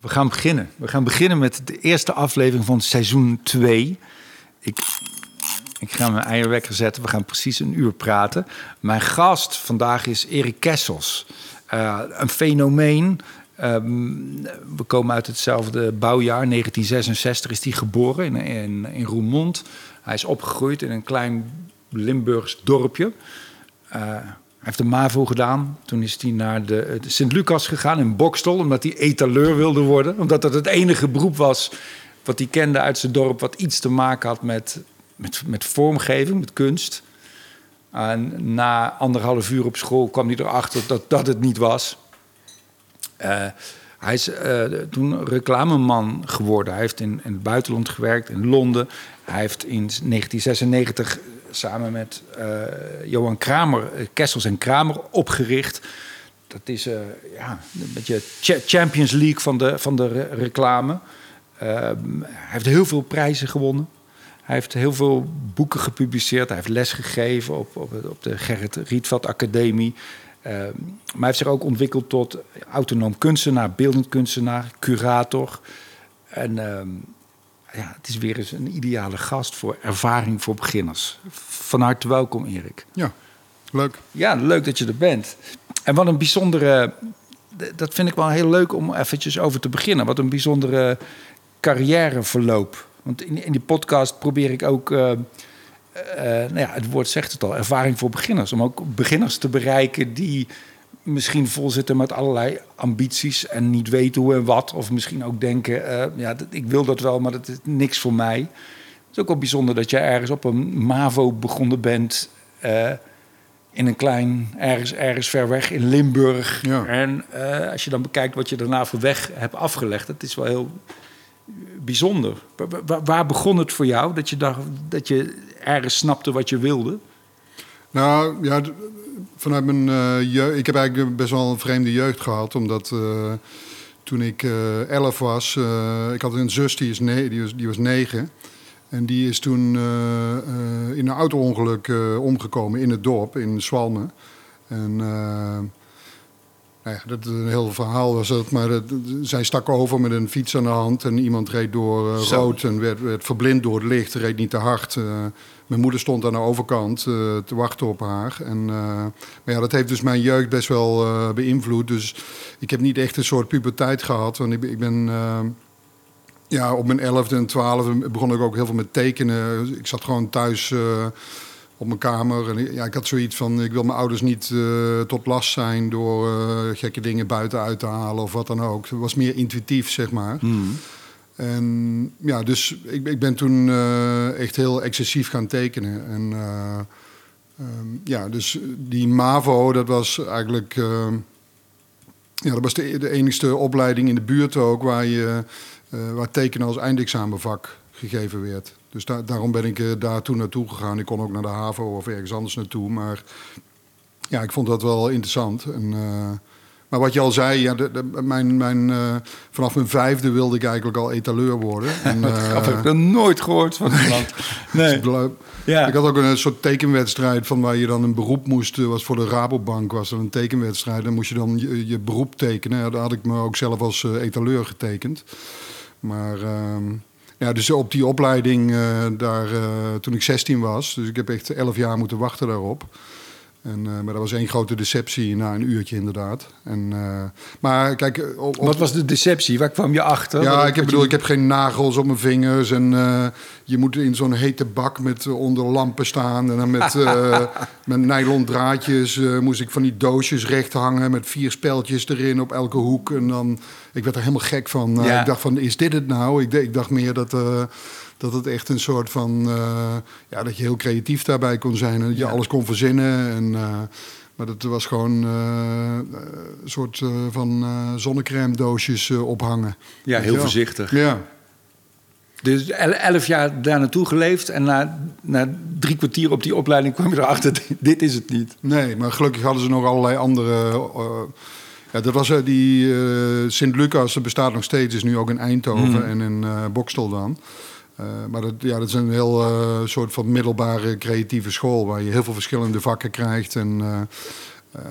We gaan beginnen. We gaan beginnen met de eerste aflevering van seizoen 2. Ik, ik ga mijn eierwekker zetten. We gaan precies een uur praten. Mijn gast vandaag is Erik Kessels. Uh, een fenomeen. Um, we komen uit hetzelfde bouwjaar. 1966 is hij geboren in, in, Roermond. Hij is opgegroeid in een klein Limburgs dorpje. Hij heeft de MAVO gedaan. Toen is hij naar de, Sint-Lucas gegaan in Bokstel, omdat hij etaleur wilde worden. Omdat dat het enige beroep was wat hij kende uit zijn dorp, wat iets te maken had met, met, met vormgeving, met kunst. En na anderhalf uur op school kwam hij erachter dat dat het niet was. Uh, hij is uh, toen reclameman geworden. Hij heeft in, in, het buitenland gewerkt, in Londen. Hij heeft in 1996 samen met uh, Johan Kramer, uh, Kessels en Kramer opgericht. Dat is uh, ja, een beetje Champions League van de, van de re reclame. hij heeft heel veel prijzen gewonnen. Hij heeft heel veel boeken gepubliceerd. Hij heeft les gegeven op, op, op de Gerrit Rietveld Academie. maar hij heeft zich ook ontwikkeld tot autonoom kunstenaar, beeldend kunstenaar, curator. En ehm, ja, het is weer eens een ideale gast voor ervaring voor beginners. Van harte welkom, Erik. Ja, leuk. Ja, leuk dat je er bent. En wat een bijzondere, dat vind ik wel heel leuk om eventjes over te beginnen. Wat een bijzondere carrièreverloop. Want in, in die podcast probeer ik ook, uh, uh, nou ja, het woord zegt het al, ervaring voor beginners. Om ook beginners te bereiken die misschien vol zitten met allerlei ambities en niet weten hoe en wat. Of misschien ook denken, uh, ja, ik wil dat wel, maar dat is niks voor mij. Het is ook wel bijzonder dat je ergens op een MAVO begonnen bent... Uh, in een klein, ergens, ergens ver weg in Limburg. Ja. En uh, als je dan bekijkt wat je daarna voor weg hebt afgelegd... dat is wel heel bijzonder. Waar, waar begon het voor jou dat je, dacht, dat je ergens snapte wat je wilde? Nou, ja, vanuit mijn uh, jeugd. Ik heb eigenlijk best wel een vreemde jeugd gehad, omdat uh, toen ik uh, elf was, ik had een zus die, is ne die, was, die was negen. En die is toen in een auto-ongeluk omgekomen in het dorp, in Zwalmen. En nou ja, dat een heel verhaal was dat, maar dat, zij stak over met een fiets aan de hand en iemand reed door rood en werd, werd, verblind door het licht, reed niet te hard. Mijn moeder stond aan de overkant uh, te wachten op haar. En, maar ja, dat heeft dus mijn jeugd best wel beïnvloed. Dus ik heb niet echt een soort puberteit gehad. Want ik, ik ben ja, op mijn 11e en 12e begon ik ook heel veel met tekenen. Ik zat gewoon thuis op mijn kamer. En ja, ik had zoiets van: ik wil mijn ouders niet tot last zijn door gekke dingen buiten uit te halen of wat dan ook. Het was meer intuïtief, zeg maar. Mm. En ja, dus ik, ik ben toen uh, echt heel excessief gaan tekenen. En um, ja, dus die MAVO, dat was eigenlijk. Ja, dat was de, de enigste opleiding in de buurt ook waar, je, waar tekenen als eindexamenvak gegeven werd. Dus da daarom ben ik daar toen naartoe gegaan. Ik kon ook naar de HAVO of ergens anders naartoe. Maar ja, ik vond dat wel interessant. En, maar wat je al zei, ja, de, de, mijn, mijn, uh, vanaf mijn vijfde wilde ik eigenlijk al etaleur worden. En, uh, dat heb ik nog nooit gehoord van iemand. nee. ja. Ik had ook een soort tekenwedstrijd van waar je dan een beroep moest. was voor de Rabobank was er een tekenwedstrijd. Dan moest je dan je, je beroep tekenen. Daar had ik me ook zelf als uh, etaleur getekend. Maar ja, dus op die opleiding daar, toen ik 16 was. Dus ik heb echt 11 jaar moeten wachten daarop. En, uh, maar dat was één grote deceptie na een uurtje inderdaad. En, uh, maar kijk, op, op... Wat was de deceptie? Waar kwam je achter? Ja, ik heb, bedoel, je... ik heb geen nagels op mijn vingers. En uh, je moet in zo'n hete bak met onder lampen staan. En dan met, met nylon draadjes moest ik van die doosjes recht hangen... met vier speltjes erin op elke hoek. En dan, ik werd er helemaal gek van. Ja. Ik dacht van, is dit het nou? Ik, ik dacht meer dat dat het echt een soort van. Uh, ja, dat je heel creatief daarbij kon zijn. En dat je ja. alles kon verzinnen. En, uh, maar dat was gewoon uh, een soort van zonnecrème doosjes ophangen. Ja, heel voorzichtig. Ja. Dus elf jaar daar naartoe geleefd en na, na drie kwartier op die opleiding kwam je erachter, dit is het niet. Nee, maar gelukkig hadden ze nog allerlei andere... Uh, ja, dat was uh, die uh, Sint-Lucas, dat bestaat nog steeds, is nu ook in Eindhoven mm. en in Bokstel dan. Uh, maar dat, ja, dat is een heel uh, soort van middelbare creatieve school waar je heel veel verschillende vakken krijgt. En Eh,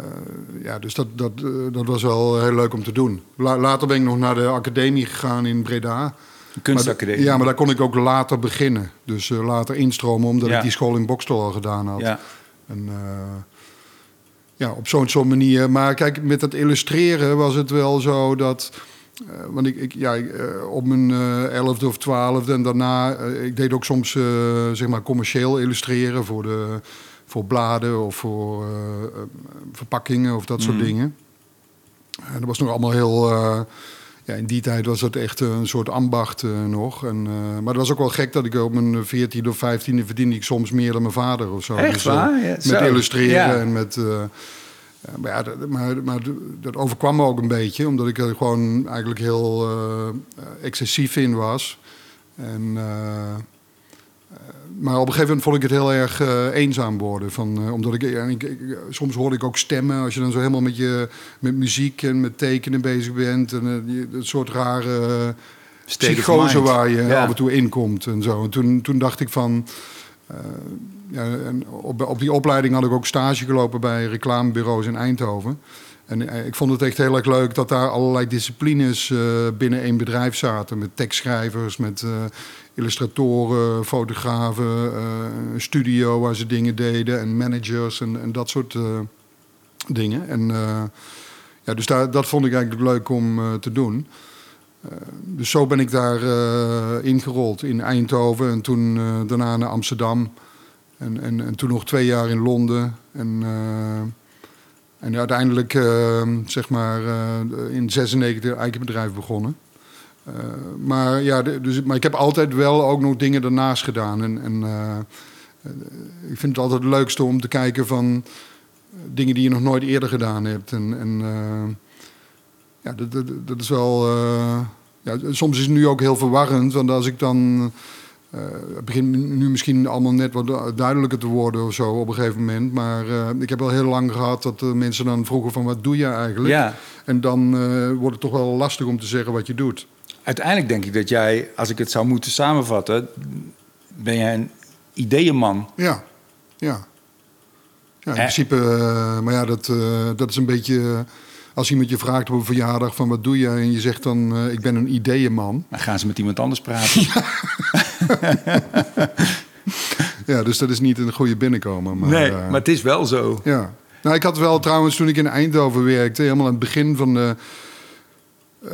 ja, dus dat, dat, eh, dat was wel heel leuk om te doen. La- later ben ik nog naar de academie gegaan in Breda. Kunstacademie. Maar, ja, maar daar kon ik ook later beginnen. Dus eh, later instromen, omdat Ja. ik die school in Bokstel al gedaan had. Ja. En, eh, ja, op zo'n soort manier. Maar kijk, met dat illustreren was het wel zo dat. Eh, want ik, ik, ja, ik, eh, op mijn eh, elfde of twaalfde en daarna... ik deed ook soms zeg maar commercieel illustreren voor, de, voor bladen of voor verpakkingen of dat soort Mhm. dingen. En dat was nog allemaal heel... ja, in die tijd was dat echt een soort ambacht nog. En, maar het was ook wel gek dat ik op mijn 14 of 15 verdiende ik soms meer dan mijn vader of zo. Echt Dus, waar? Ja, met zo. illustreren Ja. en met. Maar ja, dat, maar, maar dat overkwam me ook een beetje, omdat ik er gewoon eigenlijk heel eh, excessief in was. En, eh, eh, maar op een gegeven moment vond ik het heel erg eenzaam worden. Van, omdat ik, en ik, ik- soms hoorde ik ook stemmen als je dan zo helemaal met, je, met muziek en met tekenen bezig bent. En dat soort rare psychose waar je Ja. af en toe in komt en zo. En toen, toen dacht ik van. En op, die opleiding had ik ook stage gelopen bij reclamebureaus in Eindhoven. En eh, ik vond het echt heel erg leuk dat daar allerlei disciplines eh, binnen één bedrijf zaten. Met tekstschrijvers, met eh, illustratoren, fotografen, studio waar ze dingen deden en managers en, en dat soort dingen. En ja, dus daar, dat vond ik eigenlijk leuk om te doen. Dus zo ben ik daar eh, ingerold in Eindhoven en toen daarna naar Amsterdam. En, en, en toen nog twee jaar in Londen. En, eh, en uiteindelijk, eh, zeg maar, eh, in 96 eigen bedrijf begonnen. Maar, ja, dus, maar ik heb altijd wel ook nog dingen daarnaast gedaan. En, en ik vind het altijd het leukste om te kijken van dingen die je nog nooit eerder gedaan hebt. En, en ja, dat, dat, is wel. ja, soms is het nu ook heel verwarrend. Want als ik dan. Eh, het begint nu misschien allemaal net wat du- duidelijker te worden of zo op een gegeven moment. Maar eh, ik heb wel heel lang gehad dat eh, mensen dan vroegen van wat doe je eigenlijk? Ja. En dan wordt het toch wel lastig om te zeggen wat je doet. Uiteindelijk denk ik dat jij, als ik het zou moeten samenvatten, ben jij een ideeënman. Ja, ja. Ja, in Eh. principe, maar ja, dat, dat is een beetje... als iemand je vraagt op een verjaardag van wat doe je... en je zegt dan, eh, ik ben een ideeënman. Dan gaan ze met iemand anders praten. Ja, dus dat is niet een goede binnenkomen. Maar, nee, eh, maar het is wel zo. Ja. Nou, ik had wel trouwens toen ik in Eindhoven werkte, helemaal aan het begin van, de, eh,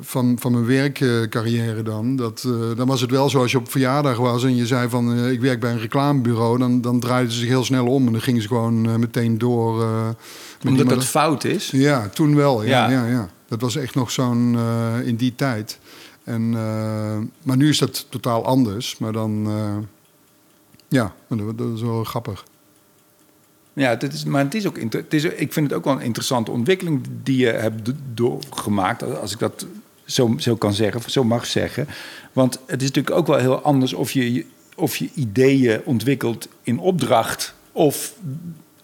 van, van mijn werkcarrière dan. Dat, eh, dan was het wel zo als je op verjaardag was en je zei van eh, ik werk bij een reclamebureau, dan, dan draaiden ze zich heel snel om en dan gingen ze gewoon meteen door. Omdat iemand- dat fout is. Ja, toen wel. Ja, Ja. ja. Ja, Dat was echt nog zo'n in die tijd. En, maar nu is dat totaal anders. Maar dan, ja, dat, dat is wel grappig. Ja, is, maar het is ook, het is, ik vind het ook wel een interessante ontwikkeling die je hebt do- doorgemaakt. Als ik dat zo, zo kan zeggen, of zo mag zeggen. Want het is natuurlijk ook wel heel anders of je, of je ideeën ontwikkelt in opdracht of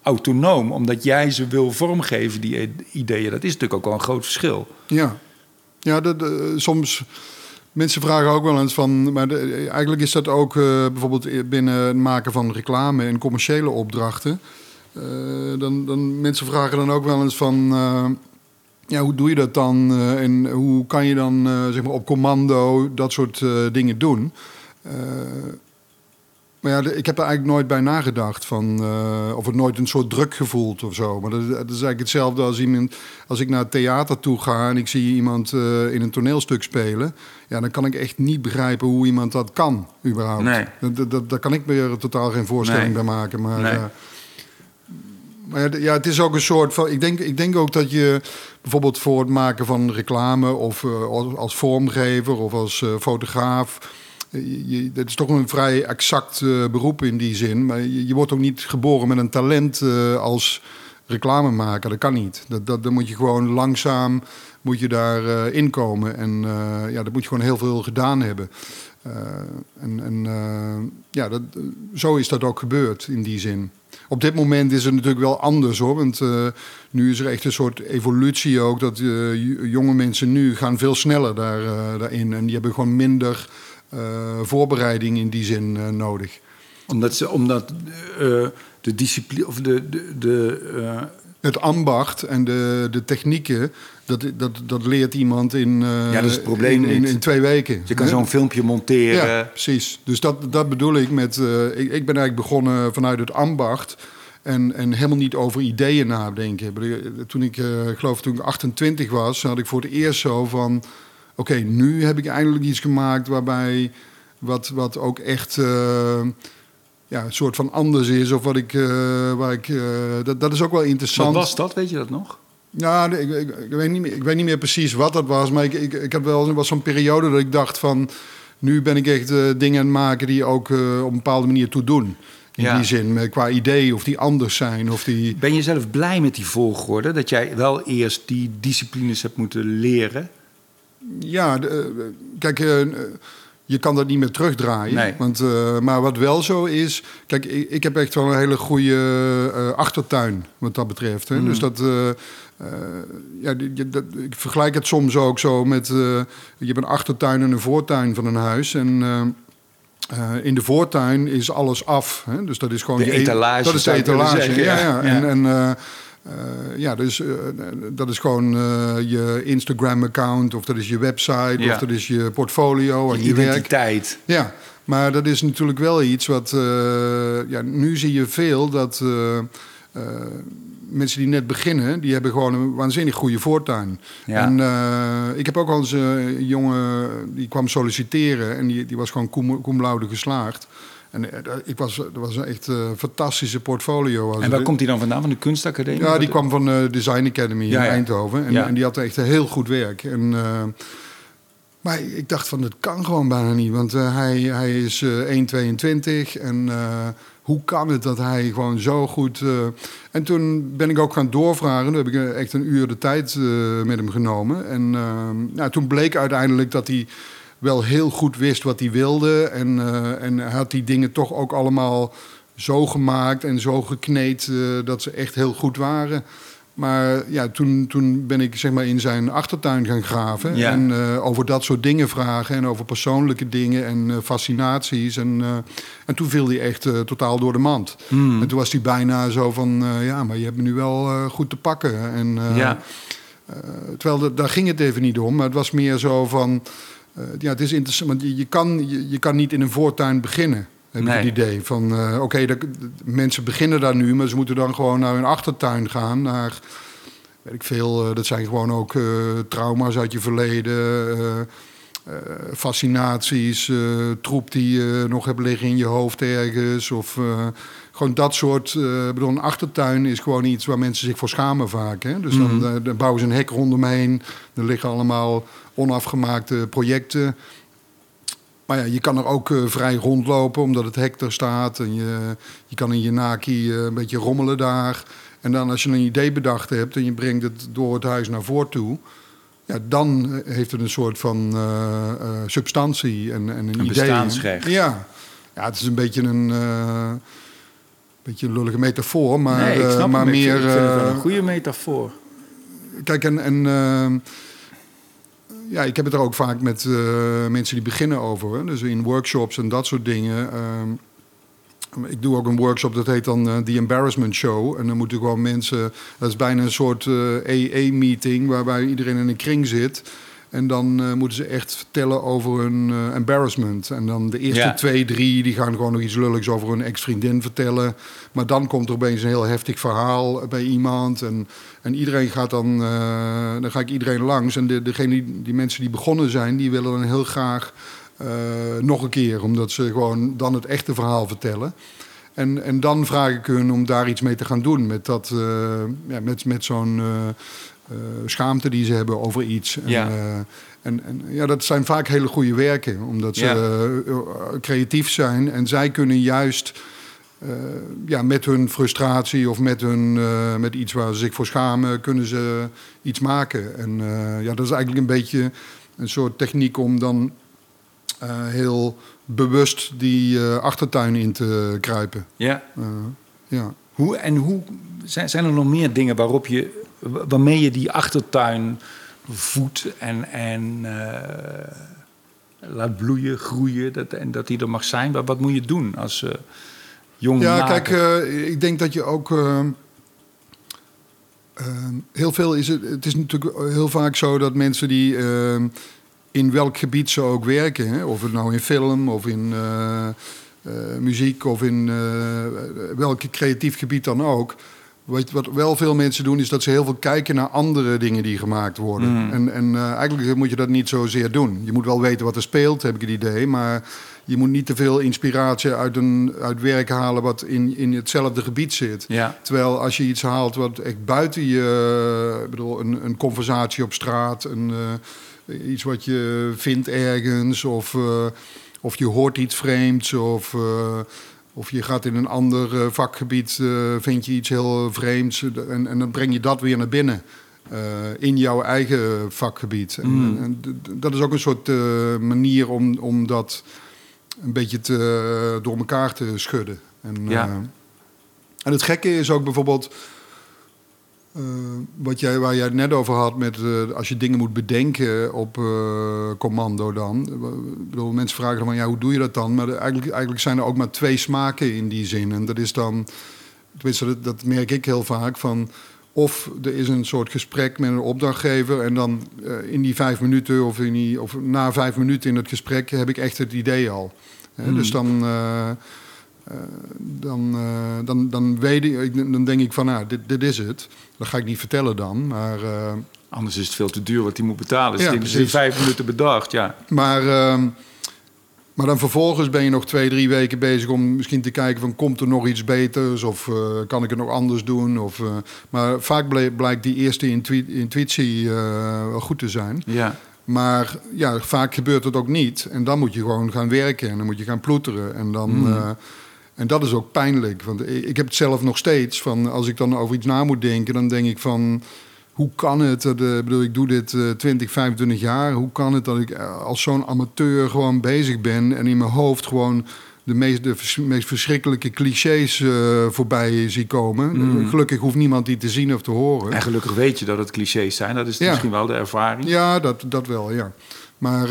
autonoom. Omdat jij ze wil vormgeven, die ideeën. Dat is natuurlijk ook wel een groot verschil. Ja, ja soms. Mensen vragen ook wel eens van. Maar eigenlijk is dat ook eh, bijvoorbeeld binnen het maken van reclame en commerciële opdrachten. Eh, dan, dan, mensen vragen dan ook wel eens van. eh, ja, hoe doe je dat dan? eh, en hoe kan je dan zeg maar op commando dat soort dingen doen? Maar ja, ik heb er eigenlijk nooit bij nagedacht van, of het nooit een soort druk gevoeld of zo. Maar dat, dat is eigenlijk hetzelfde als iemand, als ik naar het theater toe ga en ik zie iemand in een toneelstuk spelen. Ja, dan kan ik echt niet begrijpen hoe iemand dat kan, überhaupt. Nee. Dat, daar kan ik me totaal geen voorstelling Nee. bij maken. Maar, Nee. Maar ja, het is ook een soort van. Ik denk, ik denk ook dat je bijvoorbeeld voor het maken van reclame of eh, als, vormgever of als eh, fotograaf. eh, Je, dat is toch een vrij exact beroep in die zin. Maar je, wordt ook niet geboren met een talent als reclamemaker. Dat kan niet. Dat, dat, dan moet je gewoon langzaam moet je daar inkomen. En ja, dat moet je gewoon heel veel gedaan hebben. En en ja, dat, zo is dat ook gebeurd in die zin. Op dit moment is het natuurlijk wel anders hoor. Want eh, nu is er echt een soort evolutie ook. Dat eh, jonge mensen nu gaan veel sneller daar, eh, daarin. En die hebben gewoon minder voorbereiding in die zin nodig. Omdat, ze, omdat de discipline of de, de, de, het ambacht en de, de technieken, dat, dat, dat leert iemand in, eh, Ja, dat is het probleem in, in, twee weken. Je kan zo'n filmpje monteren. Ja, precies. Dus dat, dat bedoel ik met. eh, ik, ik ben eigenlijk begonnen vanuit het ambacht. En, en helemaal niet over ideeën nadenken. Bedoel, Toen ik, eh, ik geloof toen ik 28 was, had ik voor het eerst zo van. Oké, nu heb ik eindelijk iets gemaakt waarbij. Wat, wat ook echt. Ja, een soort van anders is. Of wat ik. eh, waar ik eh, dat, dat is ook wel interessant. Wat was dat? Weet je dat nog? Ja, ik, ik, ik weet niet meer, ik weet niet meer precies wat dat was. Maar ik, ik, ik heb wel was zo'n periode dat ik dacht van... Nu ben ik echt eh, dingen aan het maken die ook op een bepaalde manier toe doen. In Ja. die zin, qua idee, of die anders zijn. Of die... Ben je zelf blij met die volgorde? Dat jij wel eerst die disciplines hebt moeten leren? Ja, de, kijk, je kan dat niet meer terugdraaien. Nee. Want, eh, maar wat wel zo is... Kijk, ik, ik heb echt wel een hele goede eh, achtertuin wat dat betreft. Hè? Mm. Dus dat... eh, ja, die- dat, ik vergelijk het soms ook zo met... je hebt een achtertuin en een voortuin van een huis. En... in de voortuin is alles af. Hè? Dus dat is gewoon De je etalage, Dat is de etalage. zeggen, ja, ja. En, en ja, dus eh, dat is gewoon eh, je Instagram-account, of dat is je website, Ja. of dat is je portfolio en Je je, werk. identiteit. Ja, maar dat is natuurlijk wel iets wat. eh, ja, nu zie je veel dat. eh, eh, mensen die net beginnen, die hebben gewoon een waanzinnig goede voortuin. Ja. En eh, ik heb ook al eens eh, een jongen die kwam solliciteren en die, die was gewoon cum, cum laude geslaagd. En eh, ik was, dat was een echt eh, fantastische portfolio. En waar komt hij dan vandaan? Van de kunstacademie? Ja, die kwam van de Design Academy Ja, in ja. Eindhoven. En, en die had echt heel goed werk. En, eh, maar ik dacht van, dat kan gewoon bijna niet. Want eh, hij, hij is eh 1,22 en eh, hoe kan het dat hij gewoon zo goed... eh, En toen ben ik ook gaan doorvragen. Toen heb ik eh, echt een uur de tijd eh, met hem genomen. En eh, nou, toen bleek uiteindelijk dat hij wel heel goed wist wat hij wilde. En, eh, en had die dingen toch ook allemaal zo gemaakt en zo gekneed eh, dat ze echt heel goed waren. Maar ja, toen, toen ben ik zeg maar in zijn achtertuin gaan graven. Ja. En eh, over dat soort dingen vragen. En over persoonlijke dingen en fascinaties. En, en toen viel hij echt totaal door de mand. Hmm. En toen was hij bijna zo van... ja, maar je hebt me nu wel goed te pakken. En, Ja. terwijl daar ging het even niet om. Maar het was meer zo van... eh, ja, het is interessant. Want je, je, kan, je, je kan niet in een voortuin beginnen. Heb Nee. ik het idee van, eh, oké, dat- mensen beginnen daar nu, maar ze moeten dan gewoon naar hun achtertuin gaan, naar, weet ik veel, eh, dat zijn gewoon ook trauma's uit je verleden, fascinaties, troep die je nog hebt liggen in je hoofd ergens, of gewoon dat soort, ik bedoel, een achtertuin is gewoon iets waar mensen zich voor schamen vaak. Hè? Dus dan, eh, dan bouwen ze een hek rondomheen, er liggen allemaal onafgemaakte projecten. Maar ja, je kan er ook eh, vrij rondlopen omdat het hek er staat. En je, je kan in je naki een beetje rommelen daar. En dan als je een idee bedacht hebt en je brengt het door het huis naar voren toe... Ja, dan heeft het een soort van substantie en, en een, idee. bestaansrecht. Ja. ja, het is een beetje een, beetje een lullige metafoor. Maar, nee, ik eh, snap maar meer... vind- ik vind het wel eh, een goede metafoor. Kijk, en, en ehm, ja, ik heb het er ook vaak met eh, mensen die beginnen over. Hè? Dus in workshops en dat soort dingen. Ehm, ik doe ook een workshop, dat heet dan eh, The Embarrassment Show. En dan moeten gewoon mensen... Dat is bijna een soort EE-meeting... waarbij iedereen in een kring zit... En dan eh, moeten ze echt vertellen over hun eh, embarrassment. En dan de eerste Ja. twee, drie, die gaan gewoon nog iets lulligs over hun ex-vriendin vertellen. Maar dan komt er opeens een heel heftig verhaal bij iemand. En, en iedereen gaat dan, eh, dan ga ik iedereen langs. En de, degene die, die mensen die begonnen zijn, die willen dan heel graag nog een keer. Omdat ze gewoon dan het echte verhaal vertellen. En, en dan vraag ik hun om daar iets mee te gaan doen. Met, dat, ja, met, met zo'n schaamte die ze hebben over iets. En, Ja. eh, en, en ja, dat zijn vaak hele goede werken. Omdat ze Ja. eh, eh, creatief zijn. En zij kunnen juist eh, ja, met hun frustratie of met, hun, eh, met iets waar ze zich voor schamen... kunnen ze iets maken. En eh, ja, dat is eigenlijk een beetje een soort techniek om dan eh, heel bewust die eh, achtertuin in te kruipen. Ja. Eh, ja. Hoe, en hoe zijn, zijn er nog meer dingen waarop je, waarmee je die achtertuin voedt en, en eh, laat bloeien, groeien dat, en dat die er mag zijn? Wat, wat moet je doen als jong Ja, kijk, eh, ik denk dat je ook. heel veel is het. Het is natuurlijk heel vaak zo dat mensen die in welk gebied ze ook werken, hè, of het nou in film of in muziek of in uh, welk creatief gebied dan ook. Wat, wat wel veel mensen doen, is dat ze heel veel kijken naar andere dingen die gemaakt worden. Mm. En, en eigenlijk moet je dat niet zozeer doen. Je moet wel weten wat er speelt, heb ik het idee. Maar je moet niet te veel inspiratie uit, een, uit werk halen wat in, in hetzelfde gebied zit. Ja. Terwijl als je iets haalt wat echt buiten je, ik bedoel, een, een conversatie op straat, een, uh, iets wat je vindt ergens, of, uh, of je hoort iets vreemds, of, uh, of je gaat in een ander vakgebied, vind je iets heel vreemds, en, en dan breng je dat weer naar binnen. in jouw eigen vakgebied. Mm. En, en, dat is ook een soort manier om, om dat een beetje te, door elkaar te schudden. En, Ja. en het gekke is ook bijvoorbeeld. Uh, wat jij, waar jij het net over had, met uh, als je dingen moet bedenken op commando dan. Ik bedoel, mensen vragen dan van ja, hoe doe je dat dan? Maar eigenlijk, eigenlijk zijn er ook maar twee smaken in die zin. En dat is dan, tenminste, dat, dat merk ik heel vaak van. Of er is een soort gesprek met een opdrachtgever. En dan in die vijf minuten of, in die, of na vijf minuten in het gesprek heb ik echt het idee al. Mm. Dus dan, uh, uh, dan, dan, dan, weet ik, dan denk ik van, nou, dit, dit is het. Dat ga ik niet vertellen dan. Maar, Anders is het veel te duur wat hij moet betalen. Dus Ja, het is in vijf minuten bedacht, ja. maar, ehm, maar dan vervolgens ben je nog twee, drie weken bezig om misschien te kijken van komt er nog iets beters of kan ik het nog anders doen. Of, maar vaak blijkt die eerste intu- intuïtie wel goed te zijn. Ja, Maar ja, vaak gebeurt het ook niet. En dan moet je gewoon gaan werken en dan moet je gaan ploeteren. En, dan, Mm. En dat is ook pijnlijk. Want ik ik heb het zelf nog steeds. Van als ik dan over iets na moet denken, dan denk ik van... Hoe kan het, dat, eh, ik bedoel, ik doe dit eh 20, 25 jaar. Hoe kan het dat ik eh, als zo'n amateur gewoon bezig ben... en in mijn hoofd gewoon de meest, de vers- meest verschrikkelijke clichés eh, voorbij zie komen. Mm. Gelukkig hoeft niemand die te zien of te horen. en gelukkig weet je dat het clichés zijn. Dat is Ja. misschien wel de ervaring. Ja, dat, dat wel, ja. Maar,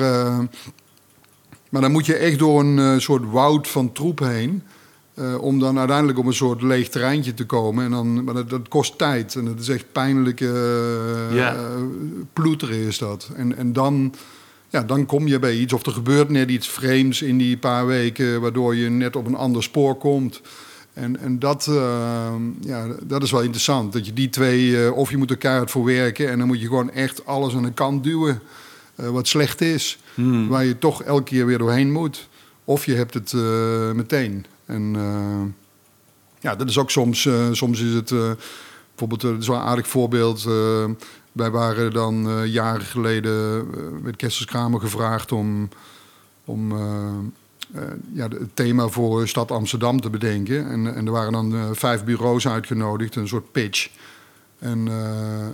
maar dan moet je echt door een soort woud van troep heen. Eh, om dan uiteindelijk op een soort leeg terreintje te komen. En dan, maar dat, dat kost tijd. En dat is echt pijnlijk eh, eh, ploeteren is dat. En, en dan, ja, dan kom je bij iets. Of er gebeurt net iets vreemds in die paar weken... waardoor je net op een ander spoor komt. En, en dat, ja, dat is wel interessant. Dat je die twee, of je moet er keihard voor werken... en dan moet je gewoon echt alles aan de kant duwen wat slecht is. Hmm. Waar je toch elke keer weer doorheen moet. Of je hebt het meteen. En eh, ja, dat is ook soms, eh, soms is het... eh, bijvoorbeeld, een aardig voorbeeld... wij waren dan jaren geleden met Kessels Kramer gevraagd om... om ja, het thema voor stad Amsterdam te bedenken. En, en er waren dan vijf bureaus uitgenodigd, een soort pitch. En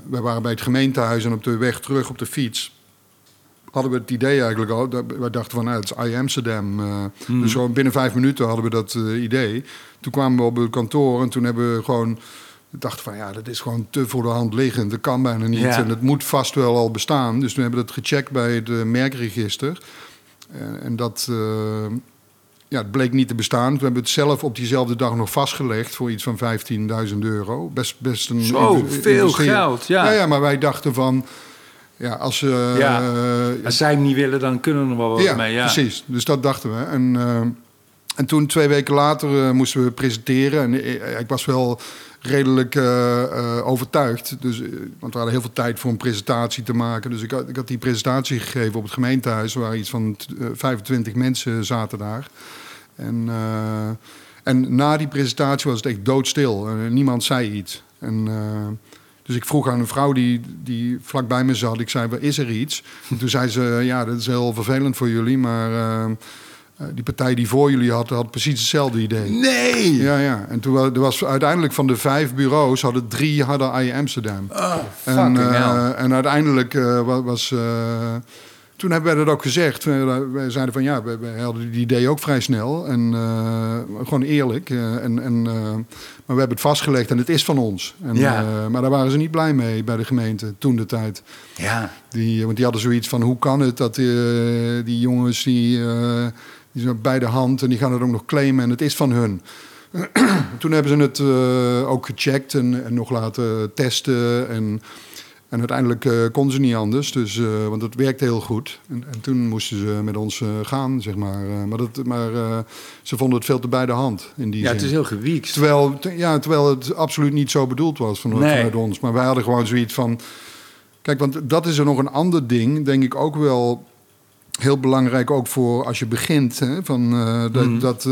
wij waren bij het gemeentehuis en op de weg terug op de fiets hadden we het idee eigenlijk al. Dat, wij dachten van, nou, het is I Amsterdam. eh, Hmm. Dus gewoon binnen vijf minuten hadden we dat eh, idee. Toen kwamen we op het kantoor en toen hebben we gewoon... Dachten van, ja, dat is gewoon te voor de hand liggend. Dat kan bijna niet. Ja. En het moet vast wel al bestaan. Dus toen hebben we dat gecheckt bij het eh, merkregister. Eh, en dat... ja, het bleek niet te bestaan. We hebben het zelf op diezelfde dag nog vastgelegd voor iets van 15.000 euro. Best, best een Zo, veel geld, ja. ja. Ja, maar wij dachten van... Ja, als ze... Ja. eh, Als zij het niet willen, dan kunnen we er wel wat ja, mee. Ja, precies. Dus dat dachten we. En, eh, en toen, twee weken later, eh, moesten we presenteren. En eh, ik was wel redelijk eh, eh, overtuigd. Dus, eh, want we hadden heel veel tijd voor een presentatie te maken. Dus ik had, ik had die presentatie gegeven op het gemeentehuis... waar iets van eh, 25 mensen zaten daar. En, eh, en na die presentatie was het echt doodstil. Niemand zei iets. En... dus ik vroeg aan een vrouw die, die vlakbij me zat. Ik zei, "Waar is er iets? En toen zei ze, ja, dat is heel vervelend voor jullie. Maar eh, eh, die partij die voor jullie had, had precies hetzelfde idee. Nee! Ja, ja. En toen er was uiteindelijk van de vijf bureaus, hadden drie hadden I Amsterdam. Oh, En, eh, en uiteindelijk wa- was. Toen hebben wij dat ook gezegd. Wij, zeiden van ja, wij hadden die idee ook vrij snel. En eh, gewoon eerlijk. eh, en, en, eh, maar we hebben het vastgelegd en het is van ons. En, Ja. maar daar waren ze niet blij mee bij de gemeente toen de tijd. Ja, Die, want die hadden zoiets van hoe kan het dat die jongens die, die zijn bij de hand en die gaan het ook nog claimen en het is van hun. toen hebben ze het ook gecheckt en, en, nog laten testen. En, en uiteindelijk uh, kon ze niet anders, dus, uh, want het werkte heel goed. En, en toen moesten ze met ons gaan, zeg maar. maar dat, maar ze vonden het veel te bij de hand in die Ja, zin. het is heel gewiekt. Terwijl, ja, terwijl het absoluut niet zo bedoeld was van, Nee. vanuit ons. Maar wij hadden gewoon zoiets van... Kijk, want dat is er nog een ander ding, denk ik ook wel heel belangrijk, ook voor als je begint. Hè, van, eh, dat, Mhm. dat,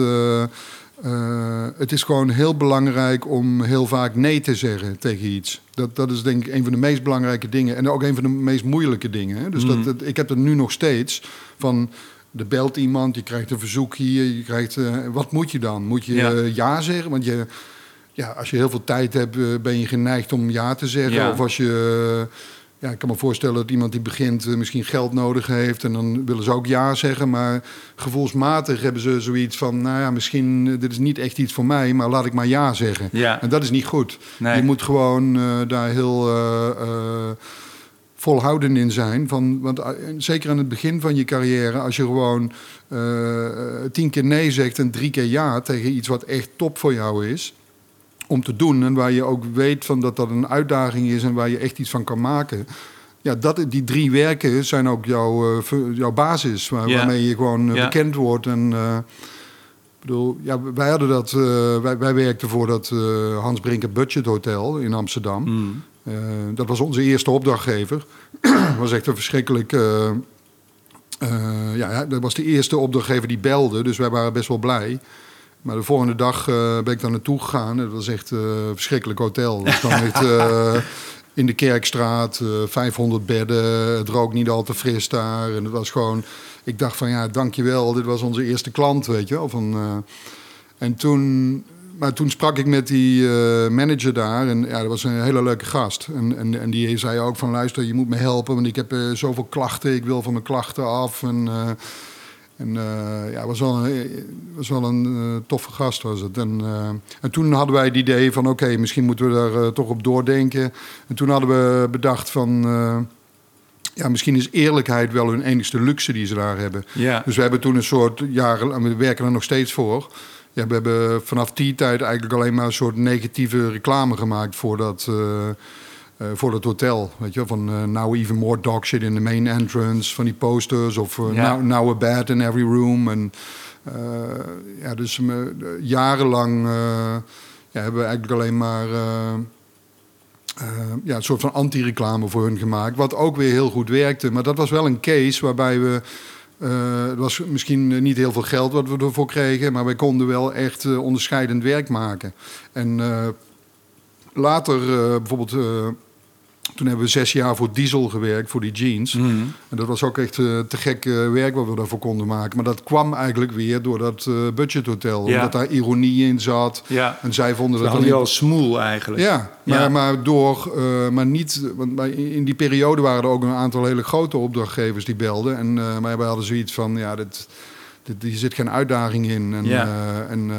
eh, het is gewoon heel belangrijk om heel vaak nee te zeggen tegen iets. Dat, dat is denk ik een van de meest belangrijke dingen. En ook een van de meest moeilijke dingen. Hè. Dus dat, dat- ik heb het nu nog steeds van... Er belt iemand, je krijgt een verzoek hier, je krijgt... eh, wat moet je dan? Moet je Ja. zeggen? Want je, ja, als je heel veel tijd hebt, eh, ben je geneigd om ja te zeggen. Ja. Of als je... ja, ik kan me voorstellen dat iemand die begint eh, misschien geld nodig heeft. En dan willen ze ook ja zeggen. Maar gevoelsmatig hebben ze zoiets van... Nou ja, misschien, eh, dit is niet echt iets voor mij, maar laat ik maar ja zeggen. Ja. En dat is niet goed. Nee. Je moet gewoon eh, daar heel volhouden in zijn. Van, want zeker aan het begin van je carrière, als je gewoon tien keer nee zegt en drie keer ja tegen iets wat echt top voor jou is. Om te doen en waar je ook weet van dat dat een uitdaging is en waar je echt iets van kan maken. Ja, dat, die drie werken zijn ook jouw, eh, jouw basis. Waar. Waarmee je gewoon eh, bekend wordt. En, eh, bedoel, ja, wij hadden dat. wij, wij werkten voor dat Hans Brinker Budget Hotel in Amsterdam. Eh, dat was onze eerste opdrachtgever. Was echt een verschrikkelijk. ja, dat was de eerste opdrachtgever die belde, dus wij waren best wel blij. Maar de volgende dag eh, ben ik daar naartoe gegaan. Dat was echt eh, een verschrikkelijk hotel. Dat was eh, in de Kerkstraat, eh 500 bedden. Het rook niet al te fris daar. En het was gewoon... Ik dacht van ja, dankjewel. Dit was onze eerste klant, weet je wel. Eh, en toen... Maar toen sprak ik met die eh, manager daar. En ja, dat was een hele leuke gast. En, en, en die zei ook van... Luister, je moet me helpen. Want ik heb eh, zoveel klachten. Ik wil van mijn klachten af. En... eh, en eh, ja, het was wel een, was wel een eh, toffe gast was het. En, eh, en toen hadden wij het idee van oké, misschien moeten we daar eh, toch op doordenken. En toen hadden we bedacht van... eh, ja, misschien is eerlijkheid wel hun enigste luxe die ze daar hebben. Ja. Dus we hebben toen een soort jaren, en we werken er nog steeds voor. Ja, we hebben vanaf die tijd eigenlijk alleen maar een soort negatieve reclame gemaakt voor dat, eh, eh, voor dat hotel. Weet je, van eh, now even more dog shit in the main entrance, van die posters of eh, Ja. now, now a bed in every room. En eh, ja, dus eh, jarenlang eh, ja, hebben we eigenlijk alleen maar eh, eh, ja, een soort van anti-reclame voor hun gemaakt. Wat ook weer heel goed werkte. Maar dat was wel een case waarbij we. eh, het was misschien niet heel veel geld wat we ervoor kregen, maar wij konden wel echt eh, onderscheidend werk maken. En eh, later, eh, bijvoorbeeld, eh, toen hebben we zes jaar voor Diesel gewerkt, voor die jeans. Mhm. En dat was ook echt eh, te gek werk wat we daarvoor konden maken. Maar dat kwam eigenlijk weer door dat eh budgethotel, Ja. omdat daar ironie in zat. Ja. En zij vonden Dat dat hadden dan je al smoel eigenlijk. ja, maar, Ja. maar door, eh, maar niet, want bij- in die periode waren er ook een aantal hele grote opdrachtgevers die belden. En, eh, maar wij hadden zoiets van, ja, dit, dit, hier zit geen uitdaging in. En, Ja. eh, en eh,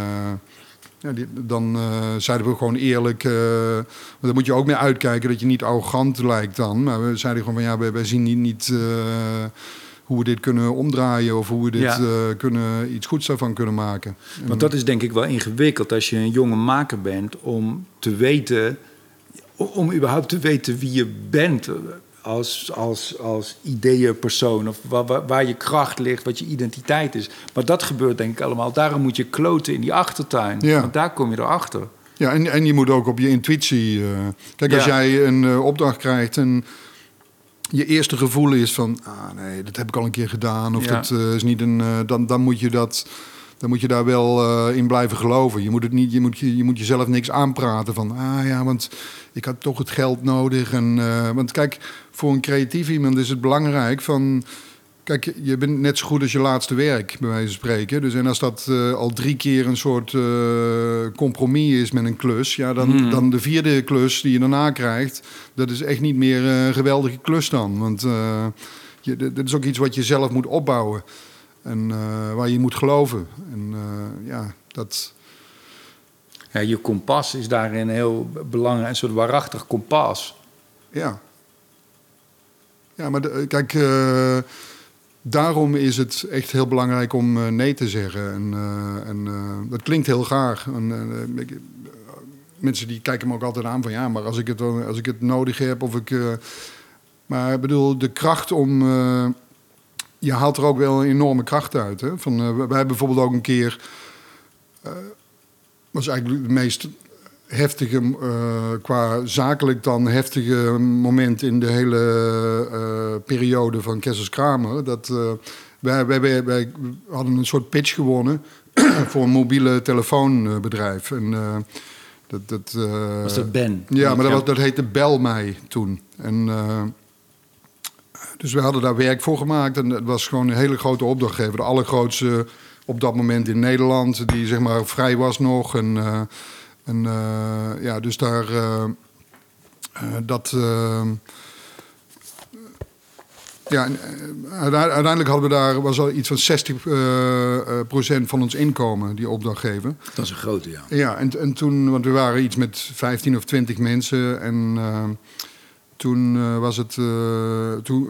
ja, die- dan eh, zeiden we gewoon eerlijk, want dan moet je ook mee uitkijken dat je niet arrogant lijkt dan. Maar we zeiden gewoon van, ja, wij, wij zien niet, niet eh, hoe we dit kunnen omdraaien of hoe we dit Ja. kunnen, iets goeds daarvan kunnen maken. Want dat is denk ik wel ingewikkeld als je een jonge maker bent om te weten, om überhaupt te weten wie je bent als, als, als ideeënpersoon of waar, waar, waar je kracht ligt, wat je identiteit is. Maar dat gebeurt denk ik allemaal. Daarom moet je kloten in die achtertuin, Ja. want daar kom je erachter. Ja, en, en je moet ook op je intuïtie. eh, kijk, als jij een eh, opdracht krijgt en je eerste gevoel is van, ah nee, dat heb ik al een keer gedaan, of Ja. dat eh, is niet een, dan, dan moet je dat, dan moet je daar wel eh, in blijven geloven. Je moet het niet, je moet, je, je moet jezelf niks aanpraten van, ah ja, want ik had toch het geld nodig. En, eh, want kijk, voor een creatief iemand is het belangrijk van. Kijk, je bent net zo goed als je laatste werk, bij wijze van spreken. Dus en als dat eh, al drie keer een soort compromis is met een klus, ja, dan, Hmm. dan de vierde klus die je daarna krijgt, dat is echt niet meer een geweldige klus dan. Want je, dat is ook iets wat je zelf moet opbouwen en eh, waar je moet geloven. En eh, ja, dat. Ja, je kompas is daarin heel belangrijk, een soort waarachtig kompas. Ja. Ja, maar de- kijk, eh, daarom is het echt heel belangrijk om eh, nee te zeggen. En, eh, en eh, dat klinkt heel. En, eh, ik- mensen die kijken me ook altijd aan van ja, maar als ik het, als ik het nodig heb of ik. eh, maar ik bedoel, de kracht om. Je haalt er ook wel een enorme kracht uit. Hè? Van, eh, wij hebben bijvoorbeeld ook een keer. eh was eigenlijk het meest heftige, eh, qua zakelijk dan heftige moment in de hele periode van Kessels Kramer. Dat, wij, wij, wij, wij hadden een soort pitch gewonnen voor een mobiele telefoonbedrijf. En, dat, dat, Was dat Ben? ja, maar dat, was, dat heette Bel mij toen. En, dus we hadden daar werk voor gemaakt. En het was gewoon een hele grote opdrachtgever. De allergrootste op dat moment in Nederland. Die zeg maar vrij was nog. En, eh, en eh, ja, dus daar... eh, dat... ja, uiteindelijk hadden we daar, was al iets van 60 eh, eh, procent van ons inkomen, die opdrachtgever. Dat is een grote, ja. Ja, en, en toen, want we waren iets met 15 of 20 mensen. En toen eh, was het. eh, toen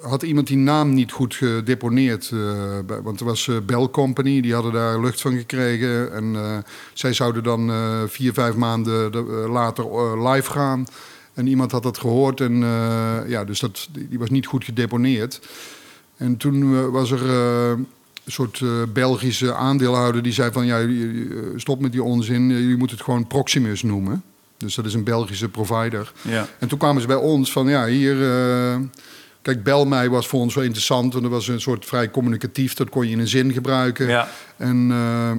had iemand die naam niet goed gedeponeerd. eh, want er was Bell Company, die hadden daar lucht van gekregen. En zij zouden dan vier, vijf maanden de- later live gaan. En iemand had dat gehoord en ja, dus dat, die was niet goed gedeponeerd. En toen was er een soort Belgische aandeelhouder die zei van... ja, stop met die onzin, jullie moeten het gewoon Proximus noemen. Dus dat is een Belgische provider. ja. En toen kwamen ze bij ons van ja, hier... eh, kijk, bel mij was voor ons wel interessant, want dat was een soort vrij communicatief. Dat kon je in een zin gebruiken. Ja. En eh,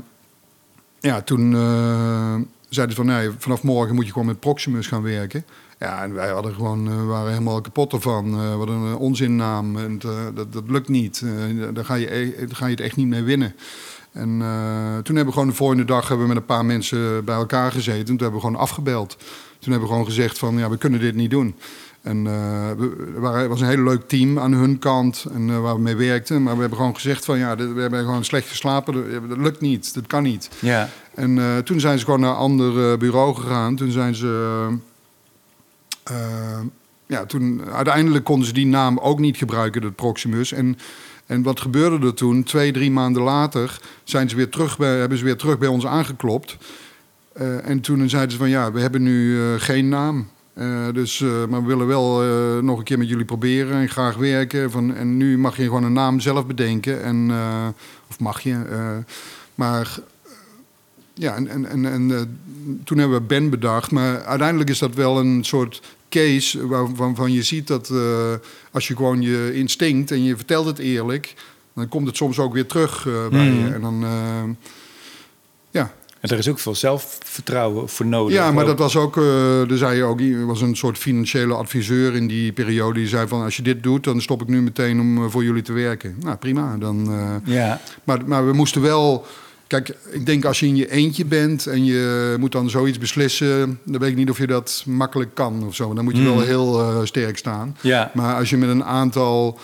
ja, toen eh, zeiden ze van nee, vanaf morgen moet je gewoon met Proximus gaan werken. Ja, en wij hadden gewoon, waren helemaal kapot ervan. Hadden een onzinnaam en dat, dat lukt niet. Daar, ga je, e- daar ga je het echt niet mee winnen. En eh, toen hebben we gewoon de volgende dag hebben we met een paar mensen bij elkaar gezeten. Toen hebben we gewoon afgebeld. Toen hebben we gewoon gezegd van ja, we kunnen dit niet doen. En we, er er was een heel leuk team aan hun kant en, eh, waar we mee werkten. Maar we hebben gewoon gezegd van ja, we hebben gewoon slecht geslapen. Dat, lukt niet, dat kan niet. Ja. En toen zijn ze gewoon naar een ander bureau gegaan. Toen zijn ze. ja, toen, uiteindelijk konden ze die naam ook niet gebruiken, dat Proximus. En, en wat gebeurde er toen? Twee, drie maanden later zijn ze weer terug bij, hebben ze weer terug bij ons aangeklopt. Eh, en toen zeiden ze van ja, we hebben nu eh, geen naam. Eh, dus, maar we willen wel nog een keer met jullie proberen en graag werken. Van, en nu mag je gewoon een naam zelf bedenken. En, of mag je. maar ja, en, en, en, en toen hebben we Ben bedacht. Maar uiteindelijk is dat wel een soort case waarvan je ziet dat eh, als je gewoon je instinct en je vertelt het eerlijk, dan komt het soms ook weer terug eh, bij Mhm. je. En dan, eh, ja. En er is ook veel zelfvertrouwen voor nodig. ja, maar Ook- dat was ook, er zei je ook, er was een soort financiële adviseur in die periode. Die zei van, als je dit doet, dan stop ik nu meteen om voor jullie te werken. Nou, prima. Dan, Ja, maar, maar we moesten wel. Kijk, ik denk als je in je eentje bent en je moet dan zoiets beslissen, dan weet ik niet of je dat makkelijk kan of zo. Dan moet je wel heel eh, sterk staan. ja. Maar als je met een aantal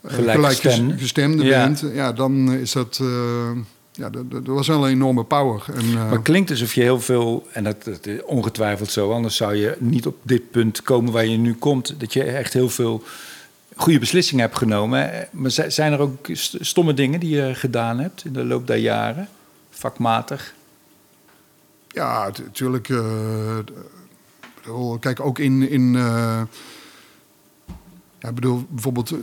eh, Gelijkgestemden. Ja. bent, ja, dan is dat. eh, ja, dat, dat was wel een enorme power. En, eh, Maar het klinkt alsof je heel veel, en dat, dat is ongetwijfeld zo, anders zou je niet op dit punt komen waar je nu komt, dat je echt heel veel goede beslissingen hebt genomen. Maar zi- zijn er ook st- stomme dingen die je gedaan hebt in de loop der jaren, vakmatig? Ja, natuurlijk. kijk, ook in. in eh, ja, bedoel, bijvoorbeeld, eh,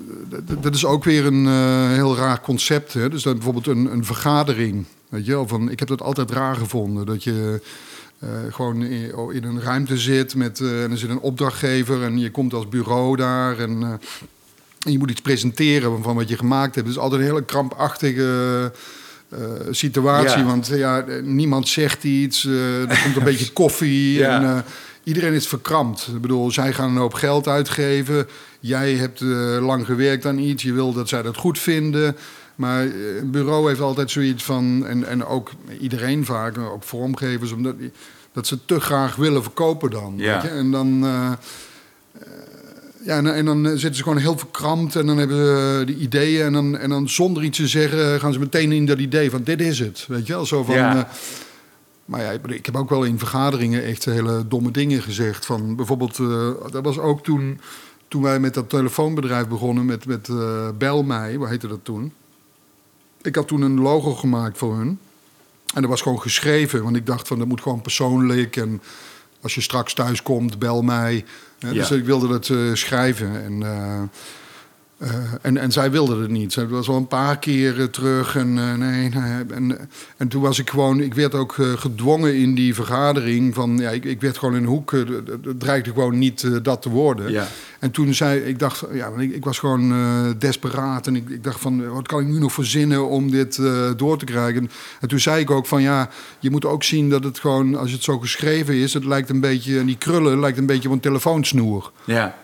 dat- is ook weer een eh, heel raar concept. Hè? Dus dat bijvoorbeeld een, een vergadering. Weet je van, ik heb dat altijd raar gevonden. Dat je eh, gewoon in, oh, in een ruimte zit met, eh, en er zit een opdrachtgever en je komt als bureau daar en, eh, en je moet iets presenteren van wat je gemaakt hebt. Is altijd een hele krampachtige eh, situatie, Ja. want ja, eh, niemand zegt iets, eh, er komt een beetje koffie Ja. en iedereen is verkrampt. Ik bedoel, zij gaan een hoop geld uitgeven, jij hebt lang gewerkt aan iets, je wil dat zij dat goed vinden. Maar een bureau heeft altijd zoiets van, en, en ook iedereen vaak, ook vormgevers, omdat dat ze te graag willen verkopen dan. Ja. Weet je? En dan, ja, en, en dan zitten ze gewoon heel verkrampt en dan hebben ze die ideeën en dan, en dan zonder iets te zeggen gaan ze meteen in dat idee van dit is het. Weet je wel, zo van... Ja. eh, maar ja, ik heb ook wel in vergaderingen echt hele domme dingen gezegd. Van bijvoorbeeld, eh, dat was ook toen toen wij met dat telefoonbedrijf begonnen, met, met uh, Bel mij, hoe heette dat toen? Ik had toen een logo gemaakt voor hun. En dat was gewoon geschreven, want ik dacht van dat moet gewoon persoonlijk. En als je straks thuis komt, bel mij. Ja. Dus ik wilde dat uh, schrijven. En uh, uh, en, en zij wilde het niet. Ze was al een paar keer terug. En, uh, nee, nee, en, en toen was ik gewoon... Ik werd ook uh, gedwongen in die vergadering. Van, ja, ik, ik werd gewoon in een hoek. Het dreigde gewoon niet dat te worden. Ja. En toen zei ik... dacht, ja, ik, ik was gewoon desperaat. En ik, ik, dacht van... Wat kan ik nu nog verzinnen om dit door te krijgen? En toen zei ik ook van... Ja, je moet ook zien dat het gewoon... Als het zo geschreven is... Het lijkt een beetje... En die krullen lijkt een beetje op een telefoonsnoer. Ja.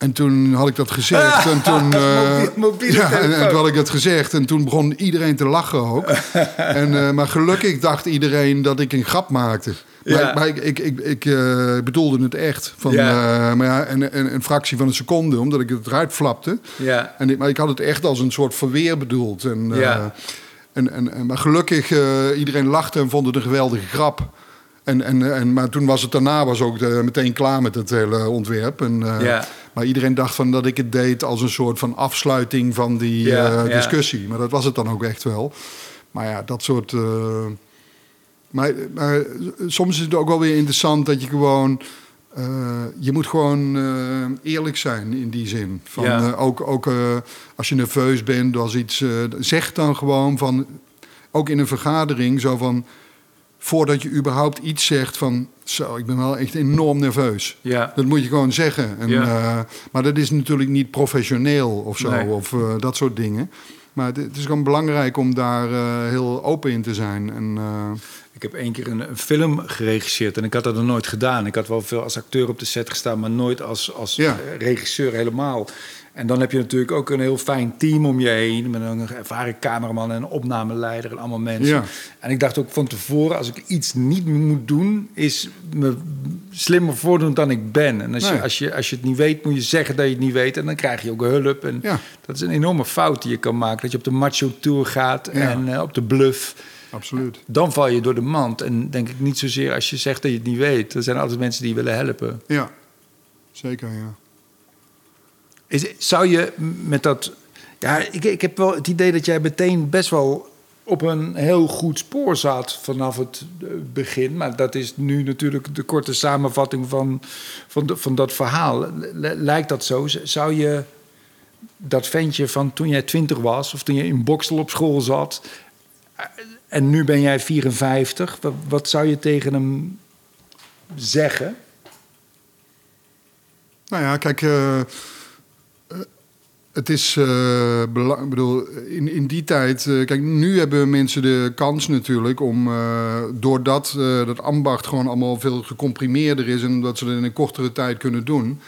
En toen had ik dat gezegd. En toen, uh, mobiele ja, en, en, toen had ik het gezegd. En toen begon iedereen te lachen ook. en, uh, maar gelukkig dacht iedereen dat ik een grap maakte. Maar, Ja. maar ik, ik, ik, ik uh, bedoelde het echt. Van, Ja. maar ja, een, een, een fractie van een seconde, omdat ik het eruit flapte. Ja. En ik, maar ik had het echt als een soort verweer bedoeld. En, Ja. en, en, maar gelukkig, iedereen lachte en vond het een geweldige grap. En, en, en, maar toen was het daarna was ook meteen klaar met het hele ontwerp. En, uh, Ja. Maar iedereen dacht van dat ik het deed als een soort van afsluiting van die uh, ja. discussie. Maar dat was het dan ook echt wel. Maar ja, dat soort. Uh, maar, maar soms is het ook wel weer interessant dat je gewoon. Je moet gewoon eerlijk zijn in die zin. Van, ook ook als je nerveus bent, als iets. zeg dan gewoon van. Ook in een vergadering, zo van. Voordat je überhaupt iets zegt van. Zo, ik ben wel echt enorm nerveus. Ja. Dat moet je gewoon zeggen. En, Ja. maar dat is natuurlijk niet professioneel of zo. Nee. Of dat soort dingen. Maar het, het is gewoon belangrijk om daar heel open in te zijn. En, Ik heb één keer een, een, film geregisseerd en ik had dat nog nooit gedaan. Ik had wel veel als acteur op de set gestaan, maar nooit als, als Ja. regisseur helemaal. En dan heb je natuurlijk ook een heel fijn team om je heen. Met een ervaren cameraman en een opnameleider en allemaal mensen. Ja. En ik dacht ook van tevoren, als ik iets niet moet doen, is me slimmer voordoen dan ik ben. En als, Nee. je, als, je, als je het niet weet, moet je zeggen dat je het niet weet. En dan krijg je ook hulp. En Ja. dat is een enorme fout die je kan maken. Dat je op de macho tour gaat Ja. en eh, op de bluff absoluut. dan val je door de mand. En denk ik niet zozeer als je zegt dat je het niet weet. Er zijn altijd mensen die willen helpen. Ja, zeker ja. Is, zou je met dat... Ja, ik, ik heb wel het idee dat jij meteen best wel op een heel goed spoor zat vanaf het eh, begin. Maar dat is nu natuurlijk de korte samenvatting van, van, de, van dat verhaal. Lijkt dat zo? Zou je dat ventje van toen jij twintig was... of toen je in Boksel op school zat... eh, en nu ben jij 54... wat, zou je tegen hem zeggen? Nou ja, kijk, uh, het is, uh, belang, bedoel, in, in die tijd, uh, kijk, nu hebben mensen de kans natuurlijk om, uh, doordat dat ambacht gewoon allemaal veel gecomprimeerder is en dat ze dat in een kortere tijd kunnen doen,